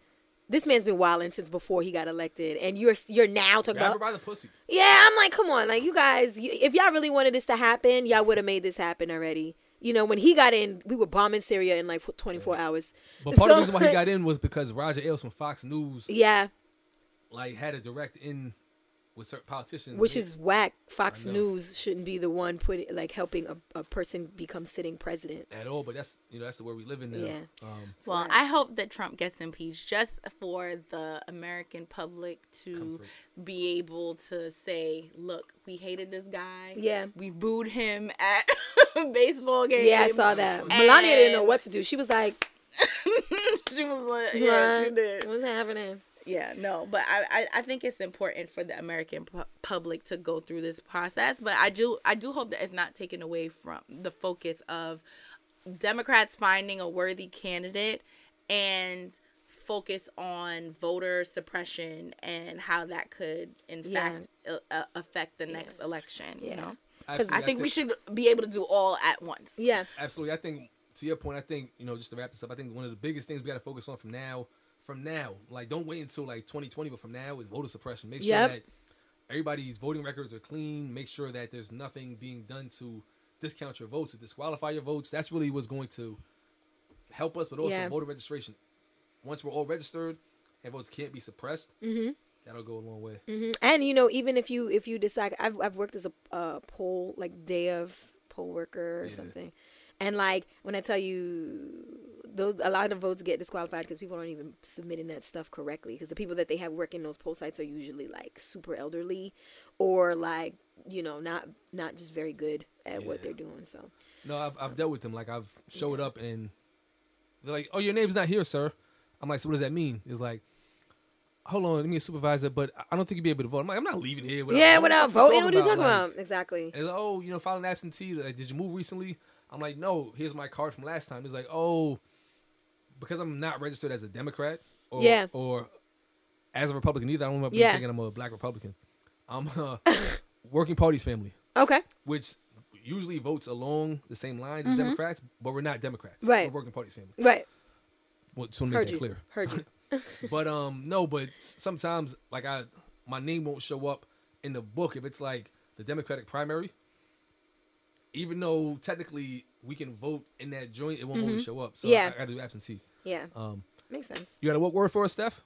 This man's been wilding since before he got elected, and you're you're now talking Grab about by the pussy. Yeah, I'm like, come on, like you guys, you, if y'all really wanted this to happen, y'all would have made this happen already. You know, when he got in, we were bombing Syria in like 24 hours. But part of the reason why he got in was because Roger Ailes from Fox News Yeah, like had a direct in with certain politicians, which is whack. Fox. News shouldn't be the one putting like helping a, a person become sitting president. at all. But that's you know that's the way we live in now. Yeah. Um, Well, I hope that Trump gets impeached just for the American public to Comfort. be able to say, "Look, we hated this guy. Yeah. we booed him at baseball game. Yeah, I saw that. Melania didn't know what to do. She was like, she was like, yeah, she did. What's happening?" Yeah, no, but I, I, I think it's important for the American pu- public to go through this process. But I do I do hope that it's not taken away from the focus of Democrats finding a worthy candidate and focus on voter suppression and how that could in Yeah. fact uh, uh, affect the next election. You Yeah. know, absolutely, I think we should be able to do all at once. Yeah, absolutely. I think to your point, I think you know just to wrap this up, I think one of the biggest things we got to focus on from now, from now, like don't wait until like 2020, but from now is voter suppression. Make sure Yep. that everybody's voting records are clean. Make sure that there's nothing being done to discount your votes, to disqualify your votes. That's really what's going to help us, but also Yeah. voter registration. Once we're all registered and votes can't be suppressed, Mm-hmm. that'll go a long way. and you know, even if you if you decide, I've I've worked as a uh, poll like day of poll worker or Yeah. something, and like when I tell you those a lot of votes get disqualified because people aren't even submitting that stuff correctly. Because the people that they have working those poll sites are usually like super elderly, or like you know not not just very good at what they're doing. So No, I've, I've dealt with them. Like I've showed up and they're like, "Oh, your name's not here, sir." I'm like, "So what does that mean?" It's like, "Hold on, let me a supervisor, but I don't think you'd be able to vote." I'm like, "I'm not leaving here." Without, yeah, without voting, what are you talking Like, about? Exactly. It's like, oh, you know, filing absentee. Like, did you move recently? I'm like, no. Here's my card from last time. It's like, oh, because I'm not registered as a Democrat. Or, Yeah. Or as a Republican either. I don't to Yeah. thinking I'm a black Republican. I'm a working party's family, Okay. which usually votes along the same lines as Democrats, but we're not Democrats. Mm-hmm. Right. We're working party's family. Right. Well, so to make Heard that you. clear. Heard you. But um, no, but sometimes like I, my name won't show up in the book if it's like the Democratic primary. Even though technically we can vote in that joint, it won't always show up. So Mm-hmm. Yeah. I, I gotta do absentee. Yeah. Um, Makes sense. you got a what word for us, Steph?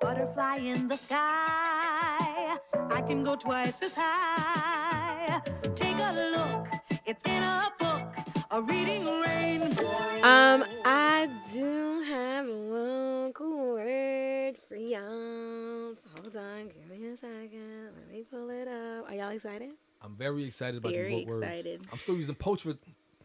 Butterfly in the sky. I can go twice as high. Take a look. It's in a book. A reading rainbow. Um, I do have one cool word for y'all. Hold on, give me a second. Let me pull it up. Are y'all excited? I'm very excited about Very these what words. excited. I'm still using poultry.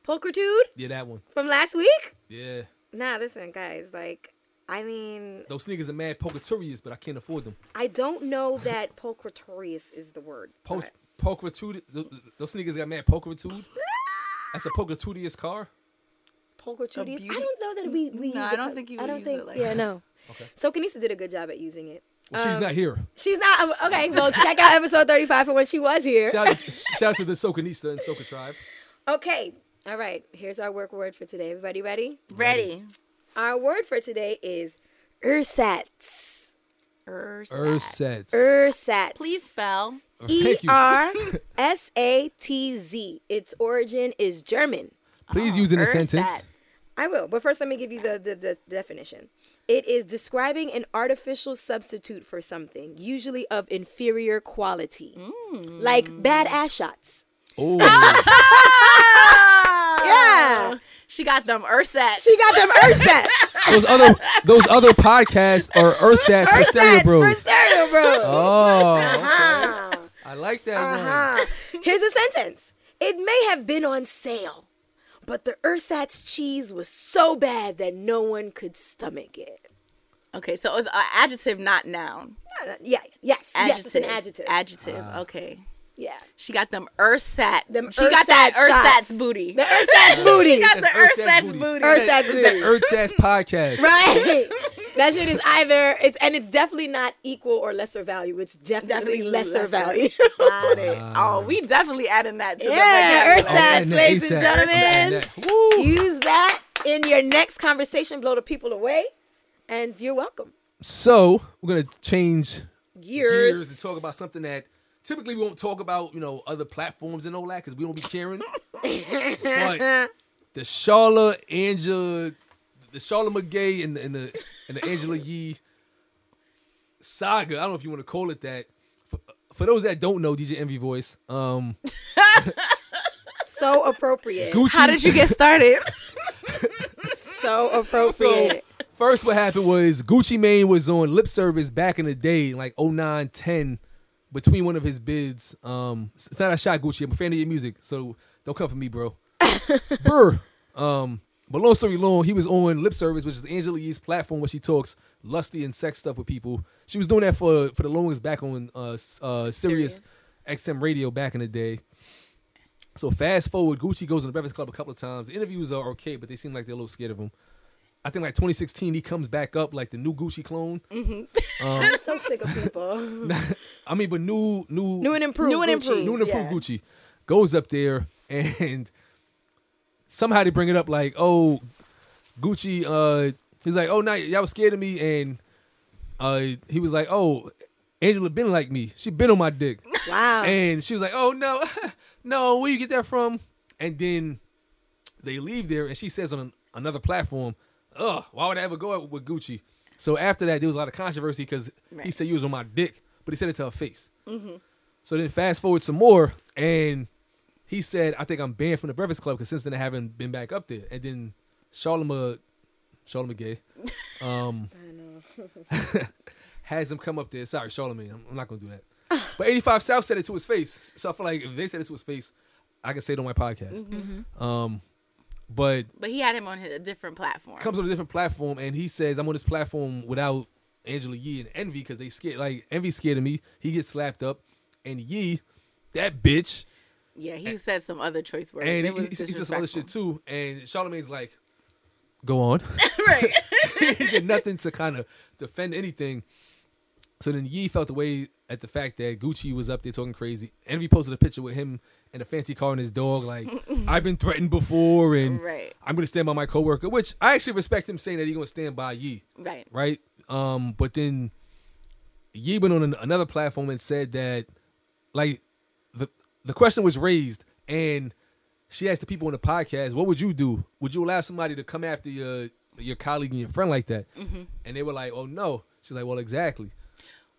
Pulchritude Yeah, that one. from last week? Yeah, Nah, listen, guys. Like, I mean, those sneakers are mad pulchriturious, but I can't afford them. I don't know that pulchritorious is the word. Pul- but- pulchritude. th- th- Those sneakers got mad pulchritude. That's a pulchriturious car. Pulchritudious. I don't know that we, we No, use I don't pu- think you I don't use think. it like yeah, that. no. Okay. So Kanisa did a good job at using it. Well, she's Um, not here. She's not okay. Well, check out episode thirty-five for when she was here. Shout out, shout out to the Socanista and Soca tribe. Okay. All right. Here's our work word for today. Everybody ready? Ready. Our word for today is ersatz. Ursat. Ursets. Ersatz. Please spell. E Thank you. R S A T Z. Its origin is German. Please use in a sentence. I will, but first let me give you the, the, the definition. It is describing an artificial substitute for something, usually of inferior quality, like bad ass shots. Oh, Yeah, She got them Ursat. she got them ersatz. those other those other podcasts are Ursats for Stereo Ersatz for stereo bros. Oh, okay. Uh-huh. I like that. Uh-huh. Here's a sentence. It may have been on sale, but the ersatz cheese was so bad that no one could stomach it. Okay, so it's an adjective, not noun. Yeah, yes, yes, Adjective. it's an adjective. Adjective. Ah. okay. yeah. She got them Ursat. Them she got that Ursat shots. Ursat's booty. The ersatz booty. She got the That's Ursat's Ursat's booty. Ursat's booty. Ursats podcast. Right. that shit is either it's and it's definitely not equal or lesser value. It's definitely, Definitely lesser, lesser. value. Got it. Oh, we definitely adding that to yeah, the vocabulary. Ursatz, And the ladies and ASAP. gentlemen. And that- Use that in your next conversation. Blow the people away, and you're welcome. So we're gonna change Years. gears and talk about something that typically we won't talk about, you know, other platforms and all that because we don't be caring. but the Charla Angela, the Charla McGay and the and the and the Angela Yee saga. I don't know if you want to call it that. For, for those that don't know, DJ Envy voice, um, so appropriate. Gucci. How did you get started? So So appropriate. first, what happened was Gucci Mane was on lip service back in the day, like 09, 10, between one of his bids. Um, it's not a shot, Gucci. I'm a fan of your music, so don't come for me, bro. Brr. Um, but long story long, he was on lip service, which is Angela Yee's platform where she talks lusty and sex stuff with people. She was doing that for for the longest back on uh, uh Sirius XM radio back in the day. So fast forward, Gucci goes on the Breakfast Club a couple of times. The interviews are okay, but they seem like they're a little scared of him. I think like 2016, he comes back up like the new Gucci clone. I'm so sick of people. I mean, but new, new, New and improved. New and Gucci. improved. new and improved Yeah. Gucci goes up there and somehow they bring it up like, oh, Gucci. Uh, he's like, oh, now y'all was scared of me, and uh, he was like, oh, Angela been like me. She been on my dick. Wow. And she was like, "Oh no, no, where you get that from?" And then they leave there, and she says on an, another platform, "Ugh, why would I ever go out with Gucci?" So after that, there was a lot of controversy because he said you was on my dick, but he said it to her face. So then fast forward some more, and he said, I think I'm banned from the Breakfast Club because since then I haven't been back up there. And then Charlamagne, Charlamagne Gay, um, has him come up there. Sorry, Charlamagne, I'm, I'm not gonna do that. But 85 South said it to his face, so I feel like if they said it to his face, I can say it on my podcast. Um, but But he had him on a different platform. comes on a different platform and he says I'm on this platform without Angela Yee and Envy because they scared like Envy scared of me. He gets slapped up and Yee, that bitch, yeah, he said some other choice words. and it was he, he said some other shit too. And Charlamagne's like, go on. right. he did nothing to kind of defend anything. So then Yee felt the way at the fact that Gucci was up there talking crazy. and Envy posted a picture with him and a fancy car and his dog. Like, I've been threatened before, and Right. I'm gonna stand by my coworker. Which I actually respect him saying that he's gonna stand by Yee. Right. right? Um, but then Yee went on an, another platform and said that, like, the question was raised, and she asked the people on the podcast, "What would you do? Would you allow somebody to come after your your colleague and your friend like that?" Mm-hmm. And they were like, "Oh no." She's like, "Well, exactly."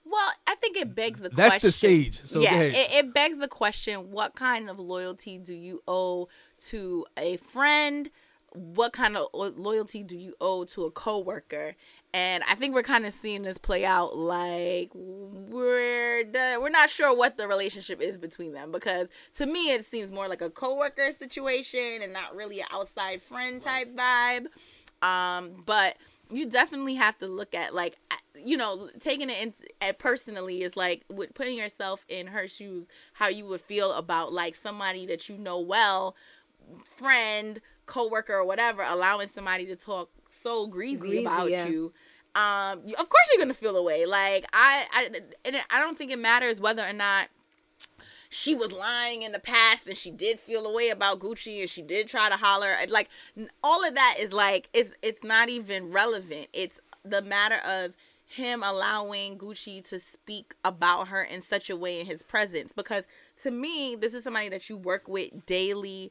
Well, I think it begs the That's question. the stage. So yeah. It, it begs the question: What kind of loyalty do you owe to a friend? What kind of loyalty do you owe to a coworker? And I think we're kind of seeing this play out. Like we're the, we're not sure what the relationship is between them because to me it seems more like a coworker situation and not really an outside friend type vibe. Um, but you definitely have to look at like you know taking it in at personally is like with putting yourself in her shoes how you would feel about like somebody that you know well friend coworker or whatever allowing somebody to talk so greasy, Greasy, about yeah. you um you, of course you're gonna feel away like i i and i don't think it matters whether or not she was lying in the past and she did feel a way about Gucci and she did try to holler. Like all of that is like it's it's not even relevant. It's the matter of him allowing Gucci to speak about her in such a way in his presence. Because to me this is somebody that you work with daily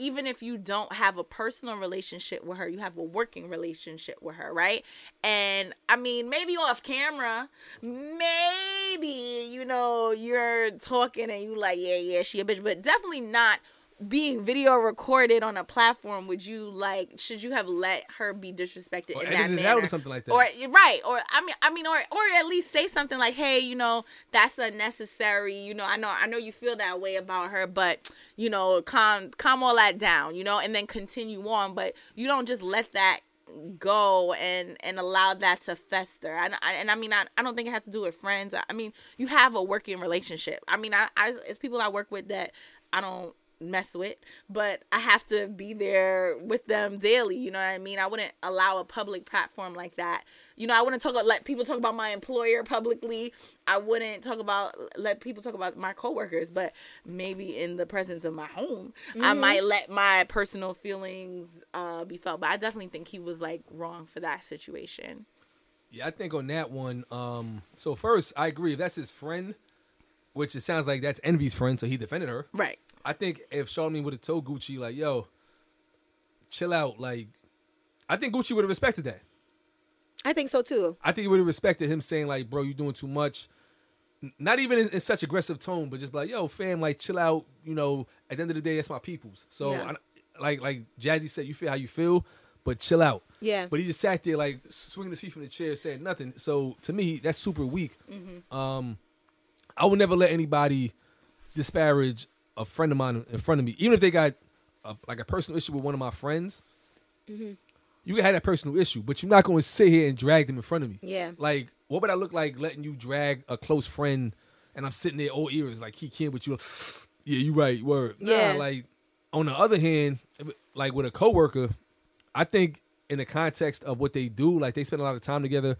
even if you don't have a personal relationship with her, you have a working relationship with her, right? And I mean, maybe off camera, maybe, you know, you're talking and you like, yeah, yeah, she a bitch, but definitely not being video recorded on a platform would you like should you have let her be disrespected Or in that out or manner? something like that. or right or i mean i mean or or at least say something like hey you know that's unnecessary you know i know i know you feel that way about her but you know calm calm all that down you know and then continue on. But you don't just let that go and and allow that to fester. And, I- and i mean I, I don't think it has to do with friends. I mean you have a working relationship. I mean i, I it's people i work with that i don't mess with but i have to be there with them daily you know what i mean i wouldn't allow a public platform like that you know i wouldn't talk about let people talk about my employer publicly i wouldn't talk about let people talk about my coworkers but maybe in the presence of my home i might let my personal feelings uh be felt but i definitely think he was like wrong for that situation Yeah, I think on that one. Um, so first, I agree. If that's his friend, which it sounds like that's Envy's friend, so he defended her. right I think if Charlamagne would have told Gucci like, "Yo, chill out," like, I think Gucci would have respected that. I think so too. I think he would have respected him saying like, "Bro, you doing too much." Not even in, in such aggressive tone, but just like, "Yo, fam, like, chill out." You know, at the end of the day, that's my people's. So, Yeah. I, like, like Jazzy said, you feel how you feel, but chill out. Yeah. But he just sat there like swinging his feet from the chair, saying nothing. So to me, that's super weak. Um, I would never let anybody disparage a friend of mine in front of me, even if they got a, like a personal issue with one of my friends. Mm-hmm. You can have that personal issue, but you're not going to sit here and drag them in front of me. Yeah. Like, what would I look like letting you drag a close friend, and I'm sitting there all ears like he can't, but you, yeah, you right, word. Yeah. Nah, like on the other hand, like with a coworker, I think in the context of what they do, like they spend a lot of time together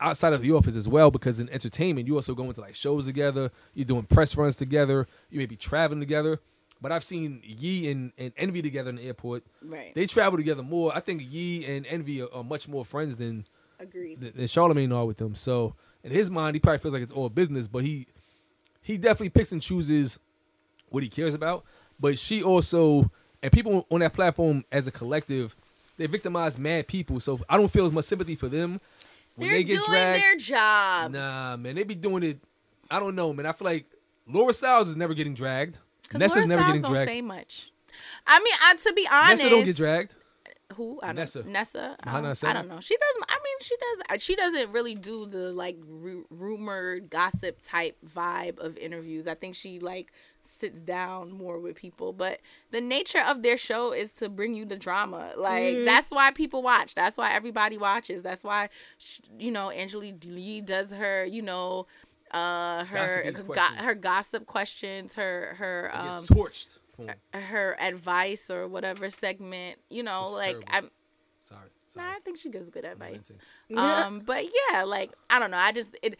outside of the office as well. Because in entertainment, you also go into like shows together. You're doing press runs together. You may be traveling together. But I've seen Yee and, and Envy together in the airport. Right. They travel together more. I think Yee and Envy are, are much more friends than agreed than than Charlamagne are with them. So in his mind, he probably feels like it's all business, but he he definitely picks and chooses what he cares about. But she also and people on that platform as a collective, they victimize mad people. So I don't feel as much sympathy for them when they're they get doing dragged. their job Nah, man, they be doing it. I don't know, man. I feel like Laura Stylez is never getting dragged. Nessa's Laura never Stylez getting don't dragged. say much. I mean, I, to be honest, Nessa don't get dragged. Who? I don't, Nessa. Nessa. I don't, I don't know. She doesn't. I mean, she does. She doesn't really do the like ru- rumored gossip type vibe of interviews. I think she like sits down more with people. But the nature of their show is to bring you the drama. Like that's why people watch. That's why everybody watches. That's why sh- you know Angela Yee does her. You know. Uh, her go- her gossip questions, her her um, gets torched. for 'em. her advice or whatever segment. You know, It's like terrible. I'm. Sorry. Nah, I think she gives good advice. Um, but yeah, like I don't know. I just it.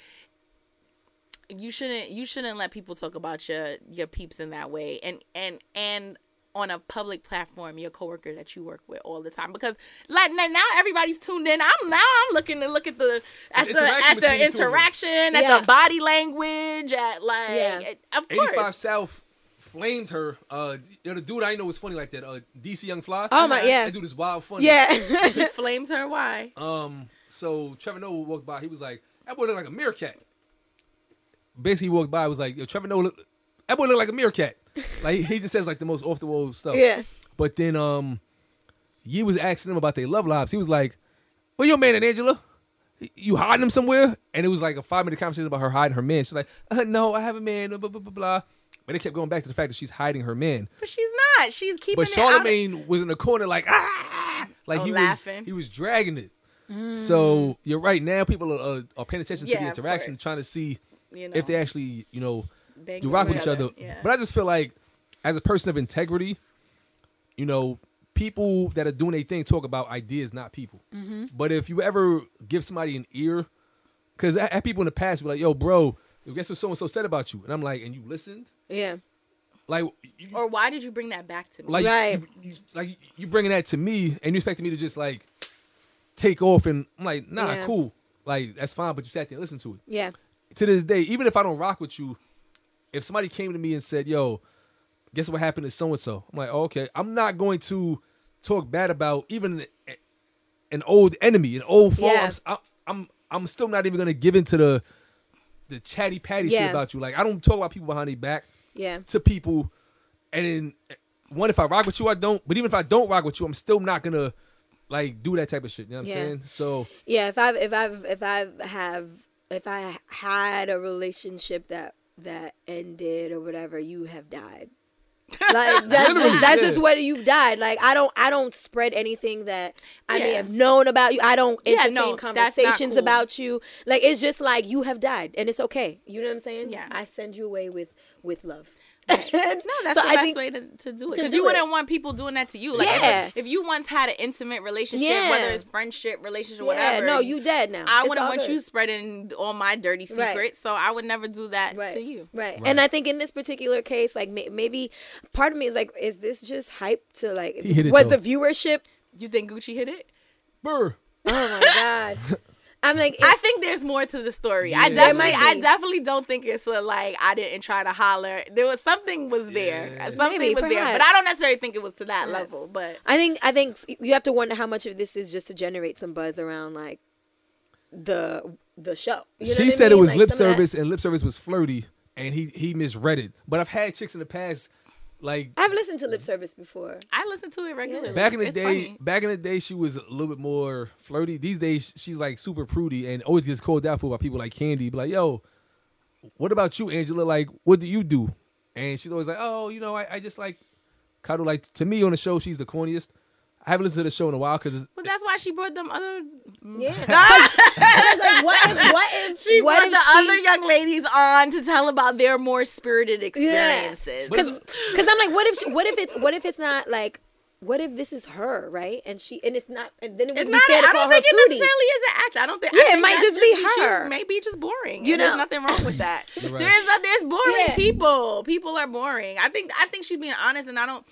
You shouldn't. You shouldn't let people talk about your your peeps in that way, and and and on a public platform, your coworker that you work with all the time, because like now now everybody's tuned in. I'm now I'm looking to look at the at the, interaction at the the two of them. interaction, at Yeah. the body language, at like Yeah. of course. 85 South flamed her. Uh, you know, the dude I know was funny like that. Uh, DC Young Fly. Oh, my- yeah. That dude is wild funny. Yeah. He flames her. Why? Um. So Trevor Noah walked by. He was like, "That boy look like a meerkat." Basically, walked by. Was like, "Yo, Trevor Noah, look, that boy look like a meerkat." like he just says like the most off the wall stuff. yeah. But then um, Ye was asking them about their love lives. He was like, "Well, your man and Angela, you hiding them somewhere?" And it was like a five minute conversation about her hiding her man. She's like, uh, "No, I have a man." Blah blah blah blah. But they kept going back to the fact that she's hiding her man. But she's not. She's keeping But it out. of- Charlamagne was in the corner like ah, like Oh, he laughing. was he was dragging it. So you're right. Now people are, uh, are paying attention to Yeah, the interaction, trying to see You know. if they actually you know do rock with each together, other. yeah. But I just feel like as a person of integrity, you know, people that are doing their thing talk about ideas, not people. Mm-hmm. But if you ever give somebody an ear, because I had people in the past be like, "Yo, bro, guess what so and so said about you?" And I'm like, "And you listened?" Yeah. Like, you, Or why did you bring that back to me? like, Right. you, you, like you bringing that to me, and you expecting me to just like take off, and I'm like, "Nah, Yeah. cool." Like that's fine, but you sat there and listened to it. Yeah. To this day, even if I don't rock with you, if somebody came to me and said, "Yo, guess what happened to so and so," I'm like, oh, "Okay." I'm not going to talk bad about even an old enemy, an old foe. Yeah. I'm, I'm, I'm still not even gonna give into the the chatty patty shit about you. Like I don't talk about people behind their back Yeah. to people, and then eh, one if I rock with you, I don't. But even if I don't rock with you, I'm still not gonna like do that type of shit. You know what I'm saying? So Yeah, if I've if I've if I have if I had a relationship that that ended or whatever, you have died. Like that's just, that's just what you've died. Like I don't I don't spread anything that I may have known about you. I don't Yeah, entertain no, conversations cool. about you. Like it's just like you have died and it's okay. You know what I'm saying? Yeah. I send you away with with love. No, that's So the I best way to, to do it. Because do you wouldn't it. want people doing that to you. Like Yeah. if, if you once had an intimate relationship, Yeah. whether it's friendship, relationship, Yeah, whatever. no, you dead now. I It's wouldn't want good. you spreading all my dirty Right. secrets, so I would never do that right. to you. Right. Right. And I think in this particular case, like may- maybe part of me is like, is this just hype to like? He hit it, was though. the viewership? You think Gucci hit it? Burr. Oh my god! I'm like, I think there's more to the story. I Yeah. There definitely, I definitely don't think it's a, like I didn't try to holler. There was something was there, Yeah. something Maybe, was there, but. I don't necessarily think it was to that Perhaps. level. But I think I think you have to wonder how much of this is just to generate some buzz around like the the show. You know she what I said it was Like, lip some of that- service and lip service was flirty and he he misread it but i've had chicks in the past like I've listened to lip service before. I listen to it regularly. back in the It's day funny. back in the day she was a little bit more flirty. These days she's like super prudy and always gets called out for by people like candy. Be like yo what about you angela? Like what do you do? And she's always like oh you know i, I just like cuddle. Like to me on the show she's the corniest i haven't listened to the show in a while because But that's why she brought them other. Yeah. I was like, what if what if She what brought if the she, other young ladies on to tell about their more spirited experiences. Because because I'm like, what if she, what if it's what if it's not like. What if this is her, right? And she and it's not, and then it It's would be not. fair to I call don't her think it necessarily is an act. I don't think. I Yeah, it might that's just be she's her. maybe just boring. You You know, know? there's nothing wrong with that. Right. There's a, there's boring Yeah. people. People are boring. I think I think she's being honest, and I don't.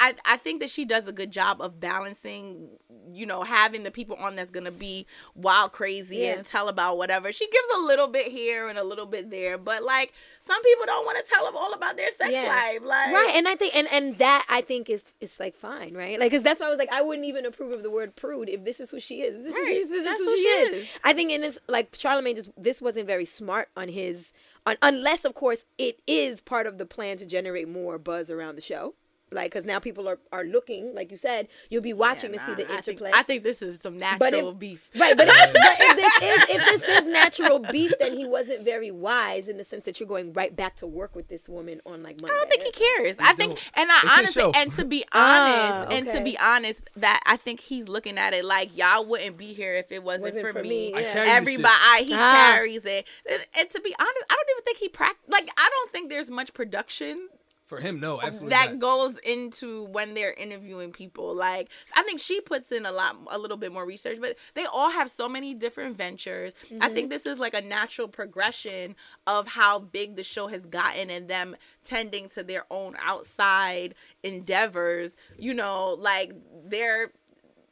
I, I, think that she does a good job of balancing, you know, having the people on that's gonna be wild, crazy, Yeah. and tell about whatever. She gives a little bit here and a little bit there, but like some people don't want to tell them all about their sex life, like right and i think and and that i think is it's like fine right like because that's why i was like i wouldn't even approve of the word prude if this is who she is if this, is, who she Right. is, this That's is who who she is. is. i think in this like charlamagne just this wasn't very smart on his un- unless of course it is part of the plan to generate more buzz around the show. Like, because now people are, are looking, like you said, you'll be watching Yeah, to see nah, the I think, interplay. I think this is some natural But if- beef. Right, but, if, but if, this is, if this is natural beef, then he wasn't very wise in the sense that you're going right back to work with this woman on like Monday. I don't think he cares. I think, and I his honestly, and to be Ah, honest, and to be honest, that I think he's looking at it like y'all wouldn't be here if it wasn't, Wasn't for, for me. me, yeah. carry Everybody. I, he Ah. carries it. And, and to be honest, I don't even think he practice. Like, I don't think there's much production For him, no, absolutely that not. goes into when they're interviewing people. Like I think she puts in a lot, a little bit more research, but they all have so many different ventures. I think mm-hmm. this is like a natural progression of how big the show has gotten and them tending to their own outside endeavors. You know, like they're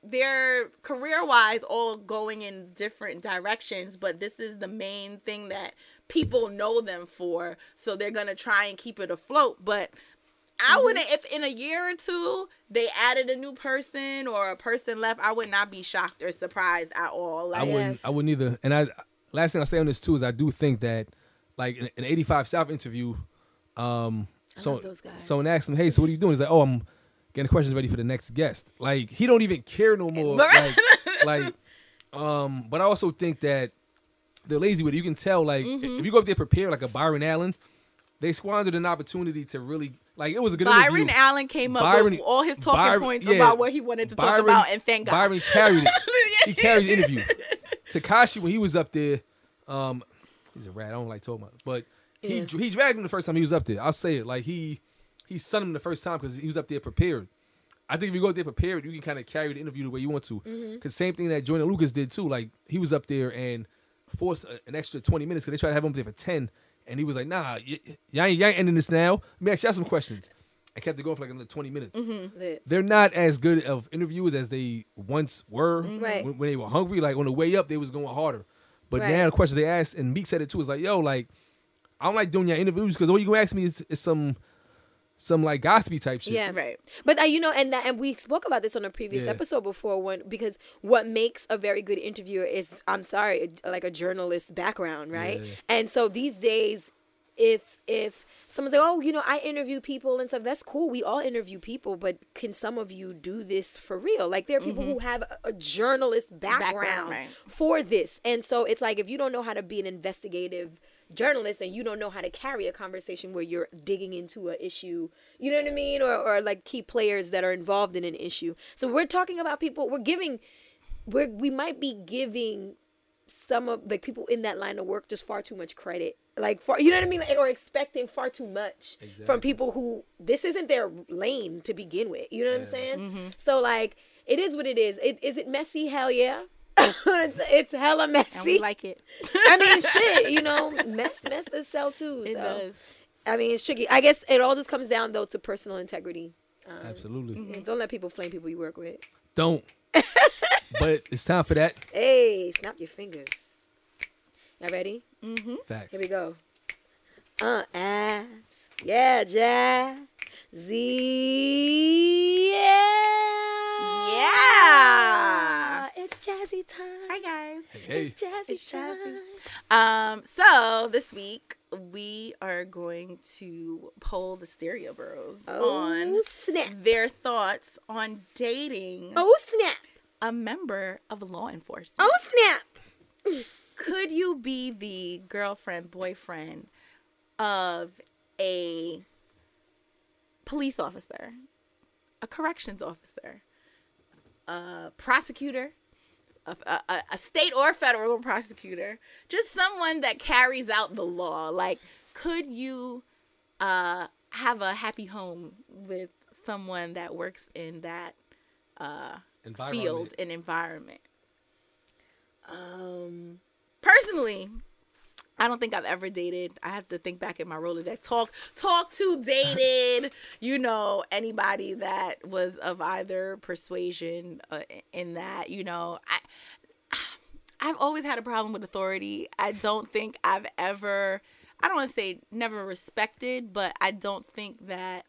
they're career wise all going in different directions, but this is the main thing that people know them for. So they're gonna try and keep it afloat. But I wouldn't if in a year or two they added a new person or a person left, I would not be shocked or surprised at all. I wouldn't. I wouldn't either. And I last thing I'll say on this too is I do think that like in an 85 South interview, um, so those guys. someone asked him, "Hey, so what are you doing?" He's like, "Oh, I'm getting questions ready for the next guest." Like he don't even care no more. like, like, um, but I also think that they're lazy with it. You can tell, like, Mm-hmm. if you go up there prepared, like a Byron Allen, they squandered an opportunity to really like. It was a good Byron interview. Allen came up Byron- with all his talking Byron- points yeah. about what he wanted to Byron- talk about, and thank God. Byron carried it. he carried the interview. Tekashi when he was up there, um, he's a rat. I don't like talking about, it. but he he dragged him the first time he was up there. I'll say it like he he sent him the first time because he was up there prepared. I think if you go up there prepared, you can kind of carry the interview the way you want to. Mm-hmm. Because same thing that Jordan Lucas did too. Like he was up there and forced an extra twenty minutes because they tried to have him there for ten, and he was like, "Nah, y- y- y'all ain't, y'all ain't ending this now. Let me ask y'all some questions." I kept it going for like another twenty minutes mm-hmm. Lit. they're not as good of interviewers as they once were mm-hmm. Right. when, when they were hungry. Like on the way up, they was going harder. But Right. now the questions they asked, and Meek said it too, is like, yo, like, I don't like doing your interviews because all you gonna ask me is, is some some like gossipy type shit. Yeah, Right. But uh, you know, and that, and we spoke about this on a previous Yeah. episode before, when because what makes a very good interviewer is, I'm sorry, like a journalist background, right? Yeah. And so these days, if if someone's like, oh, you know, I interview people and stuff, that's cool. We all interview people, but can some of you do this for real? Like there are people who have a, a journalist background, Background, right. for this, and so it's like if you don't know how to be an investigative journalist and you don't know how to carry a conversation where you're digging into an issue you know what i mean? Or, or like key players that are involved in an issue. So we're talking about people we're giving we're we might be giving some of like people in that line of work just far too much credit. Like for you know what i mean? Like, or expecting far too much from people who this isn't their lane to begin with. You know what i'm saying? Mm-hmm. So like it is what it is. It, is it messy? Hell yeah it's, it's hella messy And we like it. I mean, shit, you know, mess mess does sell too. It so. does. I mean, it's tricky. I guess it all just comes down though to personal integrity. Um, Absolutely. And Don't let people flame people you work with. Don't. but it's time for that. Hey, snap your fingers. Y'all ready? Mm-hmm. Facts. Here we go. Uh, ass. Yeah, jazz. Z. Yeah. Yeah. It's jazzy time. Hi guys. Hey, It's jazzy It's time. jazzy. Um, so this week we are going to poll the Stereo Bros Oh, on snap. their thoughts on dating Oh, snap. a member of law enforcement. Oh, snap. Could you be the girlfriend, boyfriend of a police officer, a corrections officer, a prosecutor, a, a, a state or federal prosecutor, just someone that carries out the law? Like, could you uh, have a happy home with someone that works in that uh, field and environment? Um, personally, I don't think I've ever dated. I have to think back in my Rolodex. Talk, talk to, dated, you know, anybody that was of either persuasion uh, in that, you know, I. I've always had a problem with authority. I don't think I've ever, I don't want to say never respected, but I don't think that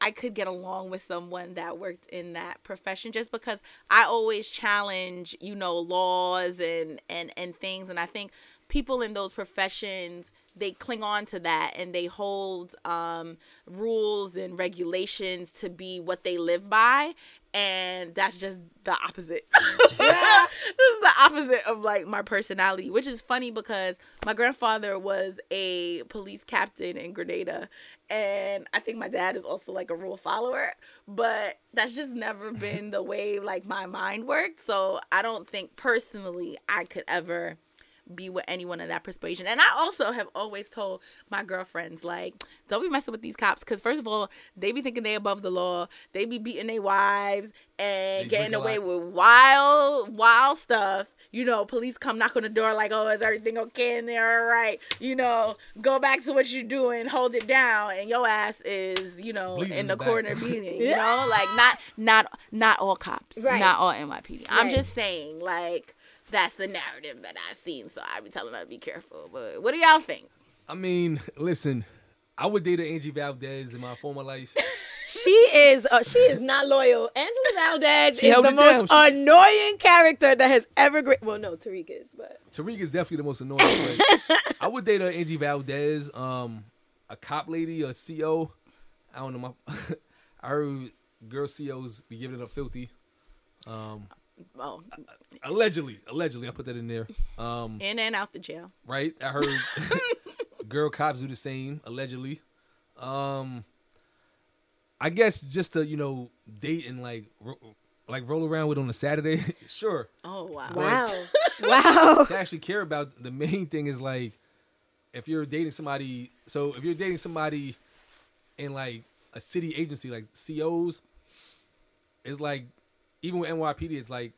I could get along with someone that worked in that profession just because I always challenge, you know, laws and and and things. And I think people in those professions they cling on to that and they hold um, rules and regulations to be what they live by and that's just the opposite. This is the opposite of like my personality which is funny because my grandfather was a police captain in grenada and i think my dad is also like a rule follower but that's just never been the way like my mind worked. So i don't think personally i could ever be with anyone of that persuasion. And I also have always told my girlfriends, like, don't be messing with these cops. Because, first of all, they be thinking they above the law. They be beating their wives and They getting away with wild, wild stuff. You know, police come knock on the door like, oh, is everything okay in there? All right. You know, go back to what you're doing, hold it down. And your ass is, you know, Bleeding in in the the corner back. bleeding. You know, like, not, not, not all cops. Right. Not all NYPD. I'm just saying, like, that's the narrative that I've seen. So I be telling her to be careful. But what do y'all think? I mean, listen, I would date an Angie Valdez in my former life. She is uh, she is not loyal. Angela Valdez She is the most. She- annoying character that has ever gra- well no Tariq is but Tariq is definitely the most annoying. I would date an Angie Valdez, um, a cop lady, a CO. I don't know. My, I heard girl COs be giving it up filthy. Um, Oh, allegedly, allegedly, I put that in there. Um, in and out the jail. right? I heard girl cops do the same, allegedly. Um, I guess just to you know date and like ro- like roll around with on a Saturday, sure. Oh wow. wow wow to actually care about the main thing is like if you're dating somebody so if you're dating somebody in like a city agency like COs it's like even with NYPD it's like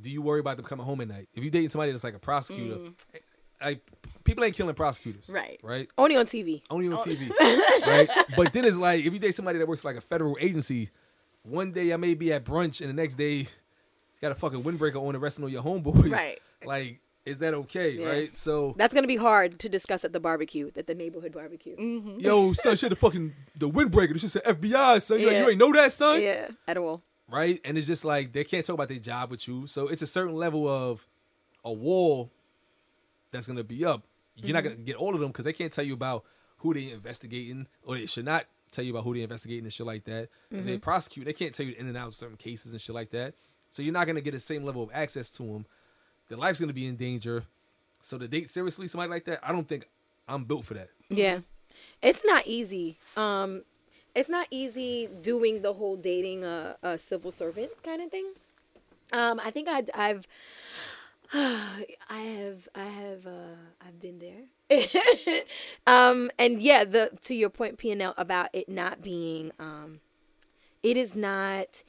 do you worry about them coming home at night if you're dating somebody that's like a prosecutor like people ain't killing prosecutors Right. right only on TV only on TV, right? But then it's like if you date somebody that works like a federal agency, one day I may be at brunch and the next day you got a fucking windbreaker on and resting on your homeboys. Right. Like, is that okay? Yeah. Right? So, that's gonna be hard to discuss at the barbecue at the neighborhood barbecue Mm-hmm. yo, son, shit, the fucking the windbreaker. This shit said FBI, son. You, Yeah. you ain't know that, son. yeah at all Right? And it's just like they can't talk about their job with you. So it's a certain level of a wall that's gonna be up. You're not Mm-hmm. gonna get all of them because they can't tell you about who they investigating, or they should not tell you about who they investigating and shit like that. If Mm-hmm. they prosecute, they can't tell you in and out of certain cases and shit like that. So you're not gonna get the same level of access to them. Their life's gonna be in danger. So to date seriously somebody like that, I don't think I'm built for that. yeah it's not easy um it's not easy doing the whole dating a, a civil servant kind of thing um I think I, I've I have I have uh I've been there. um and yeah, the to your point PNL about it not being um it is not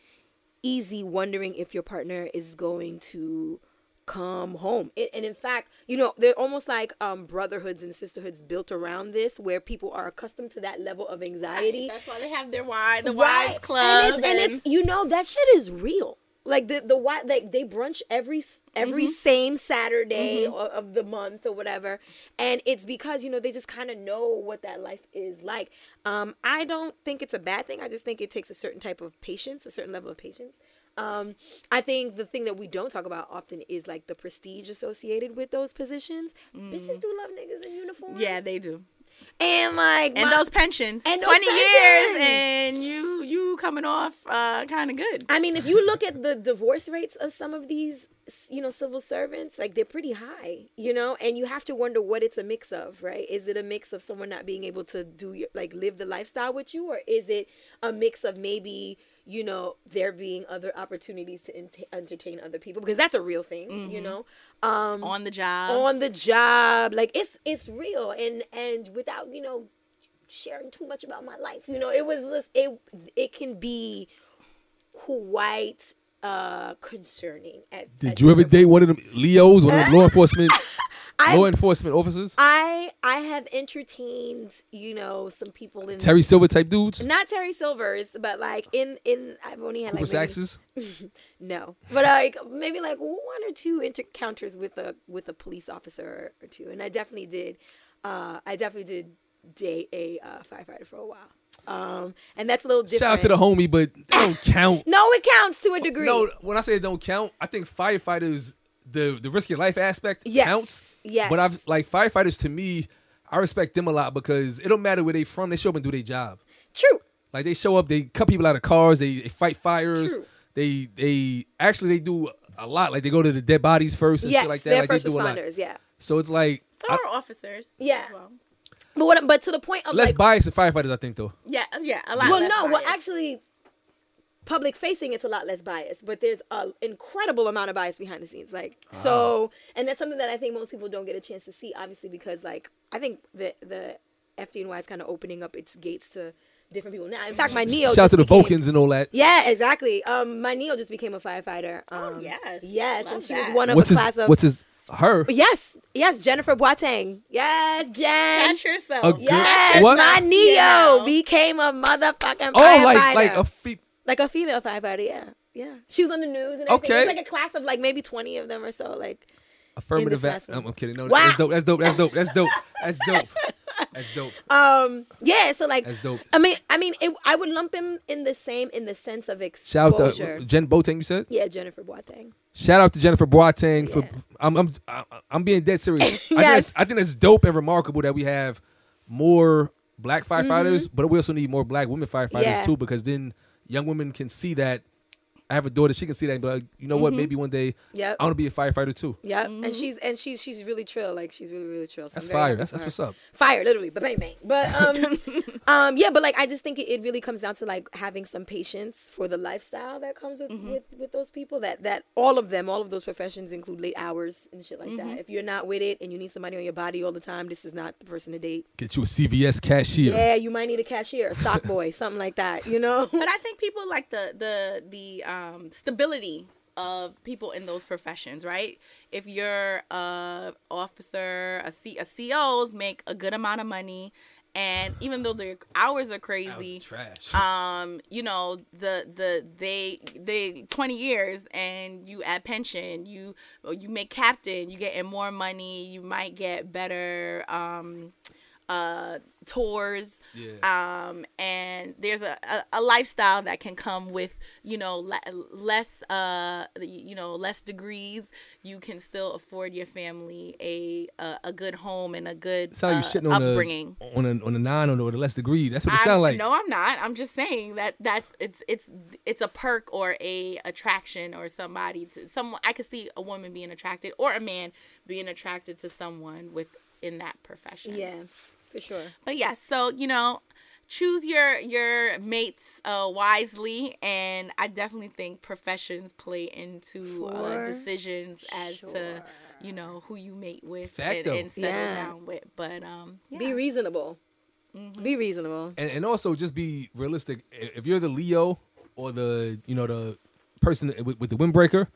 easy wondering if your partner is going to come home. It, and in fact, you know, they're almost like um brotherhoods and sisterhoods built around this where people are accustomed to that level of anxiety. That's why they have their wives, the Right. wives club, and it's, and it's you know that shit is real. Like the the why like they brunch every s- every Mm-hmm. same Saturday o- of the month or whatever, and it's because you know they just kind of know what that life is like. Um, I don't think it's a bad thing. I just think it takes a certain type of patience, a certain level of patience. Um, I think the thing that we don't talk about often is like the prestige associated with those positions. Bitches do love niggas in uniform. Mm. yeah, they do. and like And my- those pensions, And twenty years, and you you coming off uh, kind of good. I mean, if you look at the divorce rates of some of these, you know, civil servants, like they're pretty high, you know, and you have to wonder what it's a mix of, right? Is it a mix of someone not being able to do your, like live the lifestyle with you, or is it a mix of maybe, you know, there being other opportunities to ent- entertain other people because that's a real thing, you know, um, on the job. on the job, like it's it's real, and and without you know sharing too much about my life, you know, it was just- it it can be quite uh concerning at Did at you ever date one of them Leos, one of them law enforcement I- law enforcement officers? I I have entertained, you know, some people in Terry Silver type dudes? not Terry Silvers, but like in in I've only had Cooper like maybe, Saxes? no, but like maybe like one or two encounters with a with a police officer or two, and I definitely did. Uh, I definitely did date a uh, firefighter for a while, um, and that's a little different. Shout out to the homie, but they don't count. No, it counts to a degree. No, when I say it don't count, I think firefighters the the risk your life aspect yes, counts. Yes. But I've like firefighters to me, I respect them a lot because it don't matter where they from. They show up and do their job. True. Like they show up, they cut people out of cars, they, they fight fires. True. They they actually they do a lot. Like they go to the dead bodies first and Yes, shit like that. they're like first they do a lot. responders. Yeah. So it's like So I- are officers. Yeah. As well. But what? But to the point of less like, biased than firefighters, I think though. Yeah, yeah, a lot. well, less no, well, actually, public facing, it's a lot less biased, but there's an incredible amount of bias behind the scenes. Like, so, and that's something that I think most people don't get a chance to see, obviously, because, like, I think the, the FDNY is kind of opening up its gates to different people now. In fact, my Neo. Shout out to the became- Vulcans and all that. Yeah, exactly. Um, my Neo just became a firefighter. Um, yes. Yes, Love and she that. was one of What's a his class of. what's his her? Yes, yes, Jennifer Boateng. Yes, Jen. Catch yourself. A good- Yes, What? my Neo Yeah. became a motherfucking Oh, firefighter. like like a fe- like a female firefighter. Yeah, yeah. She was on the news and everything. Okay. It was like a class of like maybe twenty of them or so. Like, affirmative this act. last one. I'm, I'm kidding. No, Wow. that's dope. That's dope. That's dope. That's dope. That's dope. That's dope. um, yeah. So like, That's dope. I mean, I mean, it, I would lump him in the same in the sense of Shout out to Jen Boateng. You said. yeah, Jennifer Boateng. Shout out to Jennifer Boateng for. I'm I'm I'm being dead serious. I, think Yes. I think that's dope and remarkable that we have more black firefighters, but we also need more black women firefighters Mm-hmm. Yeah. too, because then young women can see that. I have a daughter; she can see that, and be like, you know what? Maybe one day Mm-hmm. Yep. I want to be a firefighter too. Yeah, and she's and she's she's really trill. Like she's really really trill. So That's I'm very fire. happy That's for that's her. what's up. fire literally but bang bang but um um yeah but like i just think it, it really comes down to like having some patience for the lifestyle that comes with with with those people that that all of them all of those professions include late hours and shit like that if you're not with it and you need somebody on your body all the time this is not the person to date Get you a CVS cashier. yeah you might need a cashier a stock boy something like that you know But I think people like the the the um, stability of people in those professions, right? If you're a officer, a C, a COs make a good amount of money, and even though their hours are crazy, Trash. um, you know the the they they 20 years and you add pension, you you make captain, you getting more money, you might get better um uh tours Yeah. um and there's a, a, a lifestyle that can come with you know le- less uh you know less degrees you can still afford your family a a, a good home and a good sound you uh, shitting on upbringing a on a on a nine or the less degree. That's what it I'm- like. No, I'm not. I'm just saying that that's it's it's it's a perk or a attraction or somebody to someone. I could see a woman being attracted or a man being attracted to someone within that profession. yeah for sure But yes, so you know, choose your your mates uh, wisely, and I definitely think professions play into uh, For decisions as to you know who you mate with and, and settle Yeah. down with. But um, yeah. be reasonable be reasonable and, and also just be realistic. If you're the Leo or the you know the person with, with the windbreaker,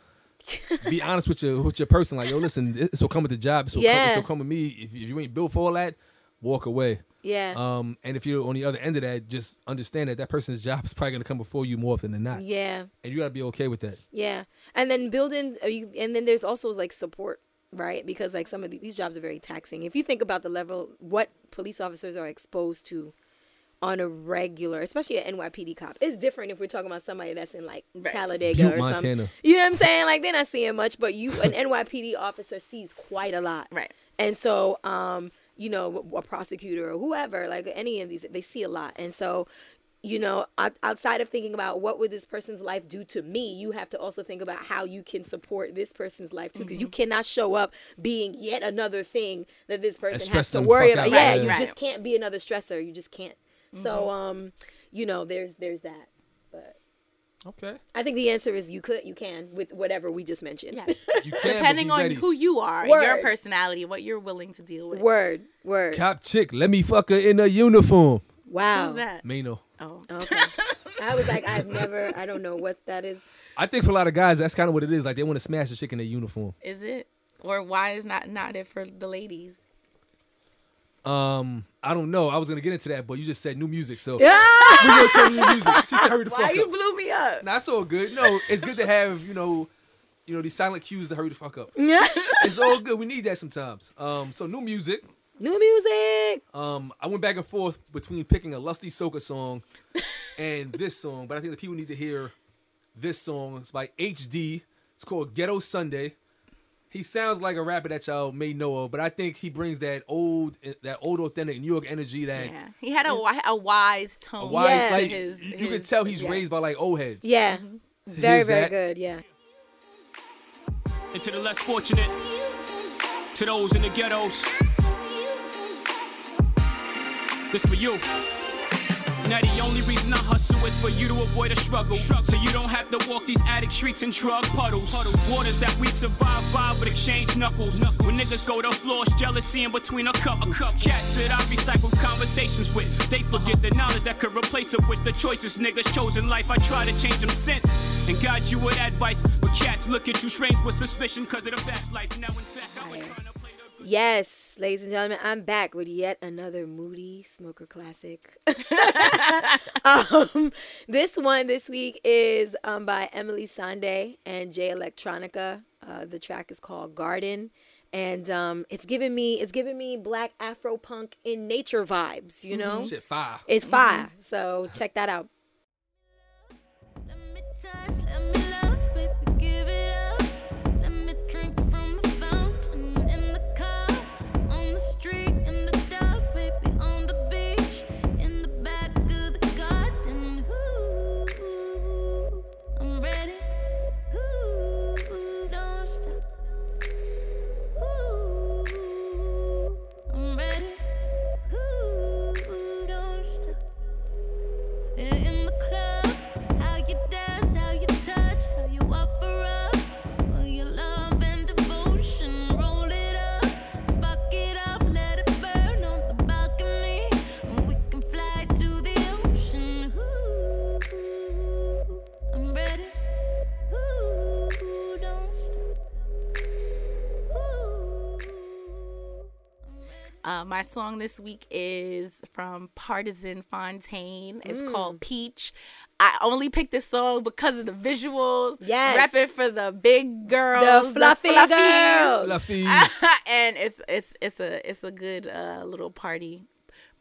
be honest with your with your person. Like yo, listen, this will come with the job. This will, come, Yeah. this will come with me. If, if you ain't built for all that, walk away. yeah Um, and if you're on the other end of that, just understand that that person's job is probably gonna come before you more often than not, yeah and you gotta be okay with that. Yeah, and then building, and then there's also like support, right? Because like some of these jobs are very taxing. If you think about the level, what police officers are exposed to on a regular, especially an NYPD cop, it's different if we're talking about somebody that's in like Right. Talladega Butte, or Montana. something. You know what I'm saying? Like they're not seeing much, but you, an NYPD officer sees quite a lot, Right. And so, um, you know, a prosecutor or whoever, like any of these, they see a lot, and so you know, outside of thinking about what would this person's life do to me, you have to also think about how you can support this person's life too, because you cannot show up being yet another thing that this person has to worry about. out. Yeah, Right, you right. just can't be another stressor. You just can't. So, um, you know, there's there's that. But Okay. I think the answer is you could, you can with whatever we just mentioned. Yes. You can, Depending on ready. who you are, and your personality, what you're willing to deal with. Word, word. Cop chick, let me fuck her in a uniform. Wow. Who's that? Mano. Oh. Okay. I was like, I've never, I don't know what that is. I think for a lot of guys, that's kind of what it is. Like they want to smash the chick in a uniform. Is it? Or why is not not it for the ladies? Um, I don't know. I was gonna get into that, but you just said new music, so Yeah. we gonna tell new music. She said, "Hurry the Why fuck you blew me up? Nah, it's all good. No, it's good to have you know, you know these silent cues to hurry the fuck up. Yeah. It's all good. We need that sometimes. Um, so new music. New music. Um, I went back and forth between picking a Lusty Soca song and this song, but I think the people need to hear this song. It's by HD. It's called Ghetto Sunday. He sounds like a rapper that y'all may know of, but I think he brings that old, that old authentic New York energy that Yeah, he had a, a wise tone. a wide, Yeah. like, his, you you can tell he's yeah. raised by like old heads. Yeah. Mm-hmm. Very, very that. good. Yeah. And to the less fortunate, to those in the ghettos, this for you. Now the only reason I hustle is for you to avoid a struggle, so you don't have to walk these attic streets and drug puddles. Waters that we survive by, but exchange knuckles. When niggas go to floors, jealousy in between a cup, a cup. Cats that I recycle conversations with, they forget the knowledge that could replace it with the choices niggas chose in life. I try to change them since and guide you with advice, but cats look at you strange with suspicion because of the fast life. Now in fact, I was trying to. Yes, ladies and gentlemen, I'm back with yet another Moody Smoker classic. um, this one this week is um, by Emeli Sandé and Jay Electronica. Uh, the track is called Garden, and um, it's giving me it's giving me black Afro punk in nature vibes. You know, Shit, fire. it's fire. So check that out. Uh, my song this week is from Partisan Fontaine. It's called Peach. I only picked this song because of the visuals. Yes. Repping for the big girls. The fluffy fluffies. girl. Fluffies. and it's it's it's a it's a good uh, little party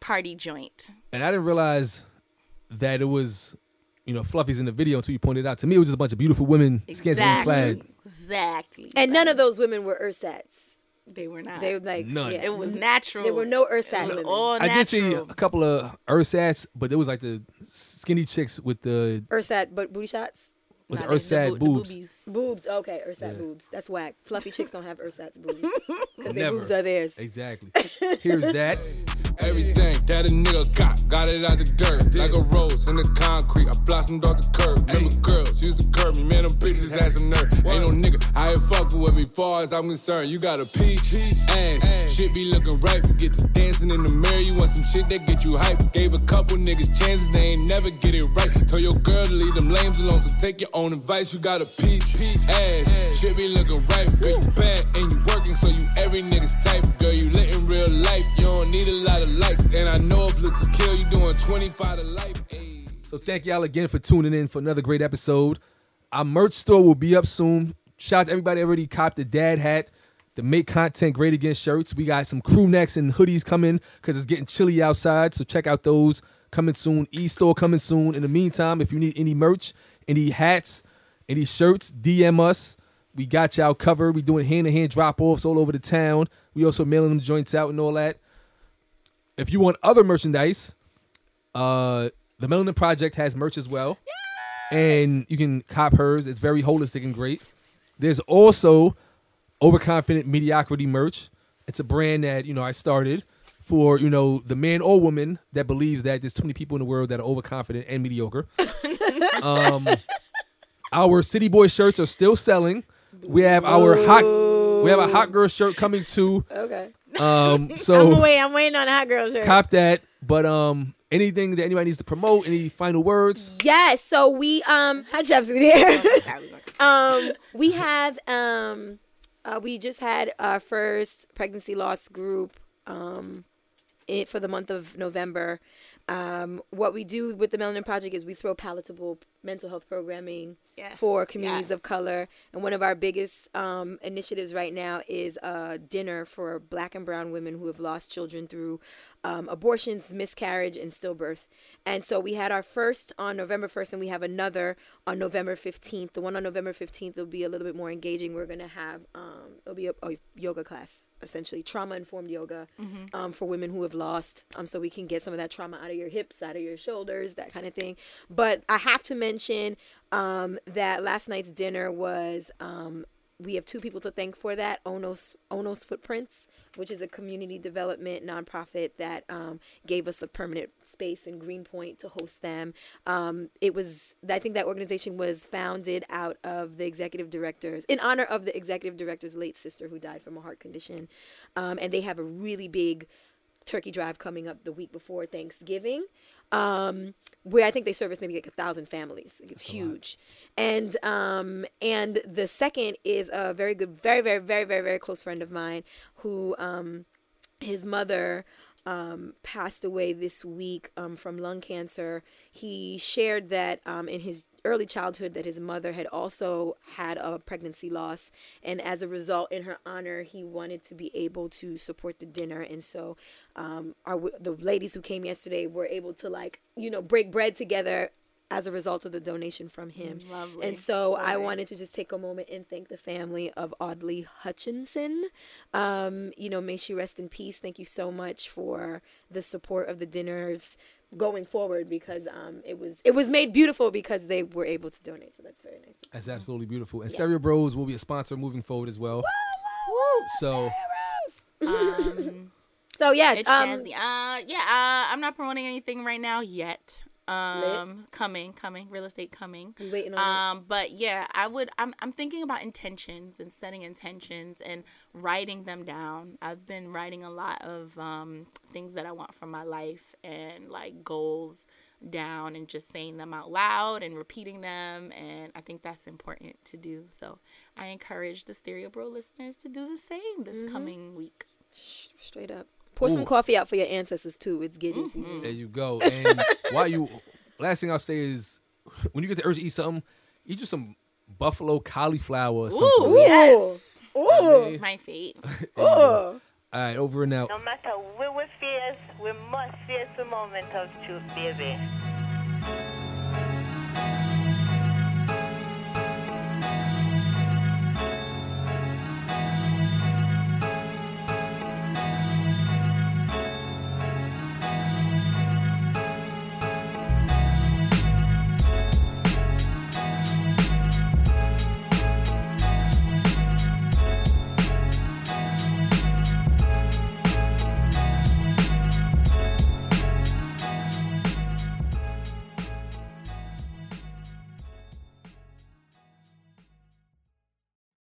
party joint. and I didn't realize that it was, you know, fluffies in the video until you pointed it out. To me, it was just a bunch of beautiful women, scantily clad. Exactly. And none of those women were Ursats. They were not. They were like None. yeah. it was mm-hmm. natural. There were no Ursats. It was women. all I natural. did see a couple of Ursats, but it was like the skinny chicks with the Ursat, but booty shots. with Not the the- Ursat the the boobs. boobies. Boobs. Okay, Ursat boobs. That's whack. Fluffy chicks don't have Ursat's boobs. Because their boobs are theirs. Exactly. Here's that. Everything that a nigga got, got it out the dirt. Like a rose in the concrete, I blossomed off the curb. Remember girls used to curb me, man, them bitches had some nerve. Ain't no nigga I ain't fucking with me, far as I'm concerned. You got a peach ass, shit be looking right. You get to dancing in the mirror, you want some shit that get you hype. Gave a couple niggas chances, they ain't never get it right. Told your girl to leave them lames alone, so take your own advice. You got a peach ass, shit be looking right. You bad and you working, so you every nigga's type. Girl, you you don't need a lot of likes. And I know if looks kill, you doing 25 to life. So thank y'all again for tuning in for another great episode. Our merch store will be up soon. Shout out to everybody already copped the dad hat, the make content great again shirts. We got some crew necks and hoodies coming because it's getting chilly outside. So check out those coming soon. E store coming soon. In the meantime, if you need any merch, any hats, any shirts, DM us. We got y'all covered. We doing hand to hand drop offs all over the town. We also mailing them joints out and all that. If you want other merchandise, uh, the Melanin Project has merch as well, and you can cop hers. It's very holistic and great. There's also Overconfident Mediocrity merch. It's a brand that you know I started for you know the man or woman that believes that there's too many people in the world that are overconfident and mediocre. um, our City Boy shirts are still selling. We have our hot we have a hot girl shirt coming too. Okay. Um, I'm so waiting. I'm waiting on a hot girl shirt. cop that. But um, anything that anybody needs to promote, any final words? Yes. So we um hi Chefs we here. um we have um uh, we just had our first pregnancy loss group um it for the month of November. Um, what we do with the Melanin Project is we throw palatable mental health programming Yes, for communities of color. And one of our biggest um, initiatives right now is a dinner for black and brown women who have lost children through um, abortions, miscarriage, and stillbirth. And so we had our first on November 1st, and we have another on November 15th. The one on November 15th will be a little bit more engaging. We're going to have, um, it'll be a, a yoga class, essentially, trauma informed yoga um, for women who have lost, um, so we can get some of that trauma out of your hips, out of your shoulders, that kind of thing. But I have to mention um, that last night's dinner was um, we have two people to thank for that onos onos footprints which is a community development nonprofit that um, gave us a permanent space in greenpoint to host them. Um, it was i think that organization was founded out of the executive directors in honor of the executive director's late sister who died from a heart condition. Um, and they have a really big turkey drive coming up the week before thanksgiving um, where I think they service maybe like a thousand families. It's huge, and um, and the second is a very good, very very very very very close friend of mine who um, his mother um, passed away this week um, from lung cancer. He shared that um, in his early childhood that his mother had also had a pregnancy loss, and as a result, in her honor, he wanted to be able to support the dinner, and so um, our the ladies who came yesterday were able to like you know break bread together as a result of the donation from him. Lovely. And so I wanted to just take a moment and thank the family of Audley Hutchinson. Um, you know, may she rest in peace. Thank you so much for the support of the dinners going forward because um, it was it was made beautiful because they were able to donate. So that's very nice. That's absolutely beautiful. And Stereo Bros will be a sponsor moving forward as well. So Um, So yeah, um, jazzy. Uh, yeah, uh, I'm not promoting anything right now yet. Um, coming, coming, real estate coming. You waiting on Um, but yeah, I would. I'm, I'm thinking about intentions and setting intentions and writing them down. I've been writing a lot of um things that I want from my life and like goals down and just saying them out loud and repeating them and I think that's important to do. So I encourage the Stereo Bro listeners to do the same this Mm-hmm. coming week. straight up. Pour some coffee out for your ancestors too. It's getting mm-hmm. season. there you go. And while you, last thing I'll say is, when you get the urge to eat something, eat you some buffalo cauliflower or something. Ooh, yes. Ooh. My fate. Ooh. All right, over and out. No matter where we face, we must face the moment of truth, baby.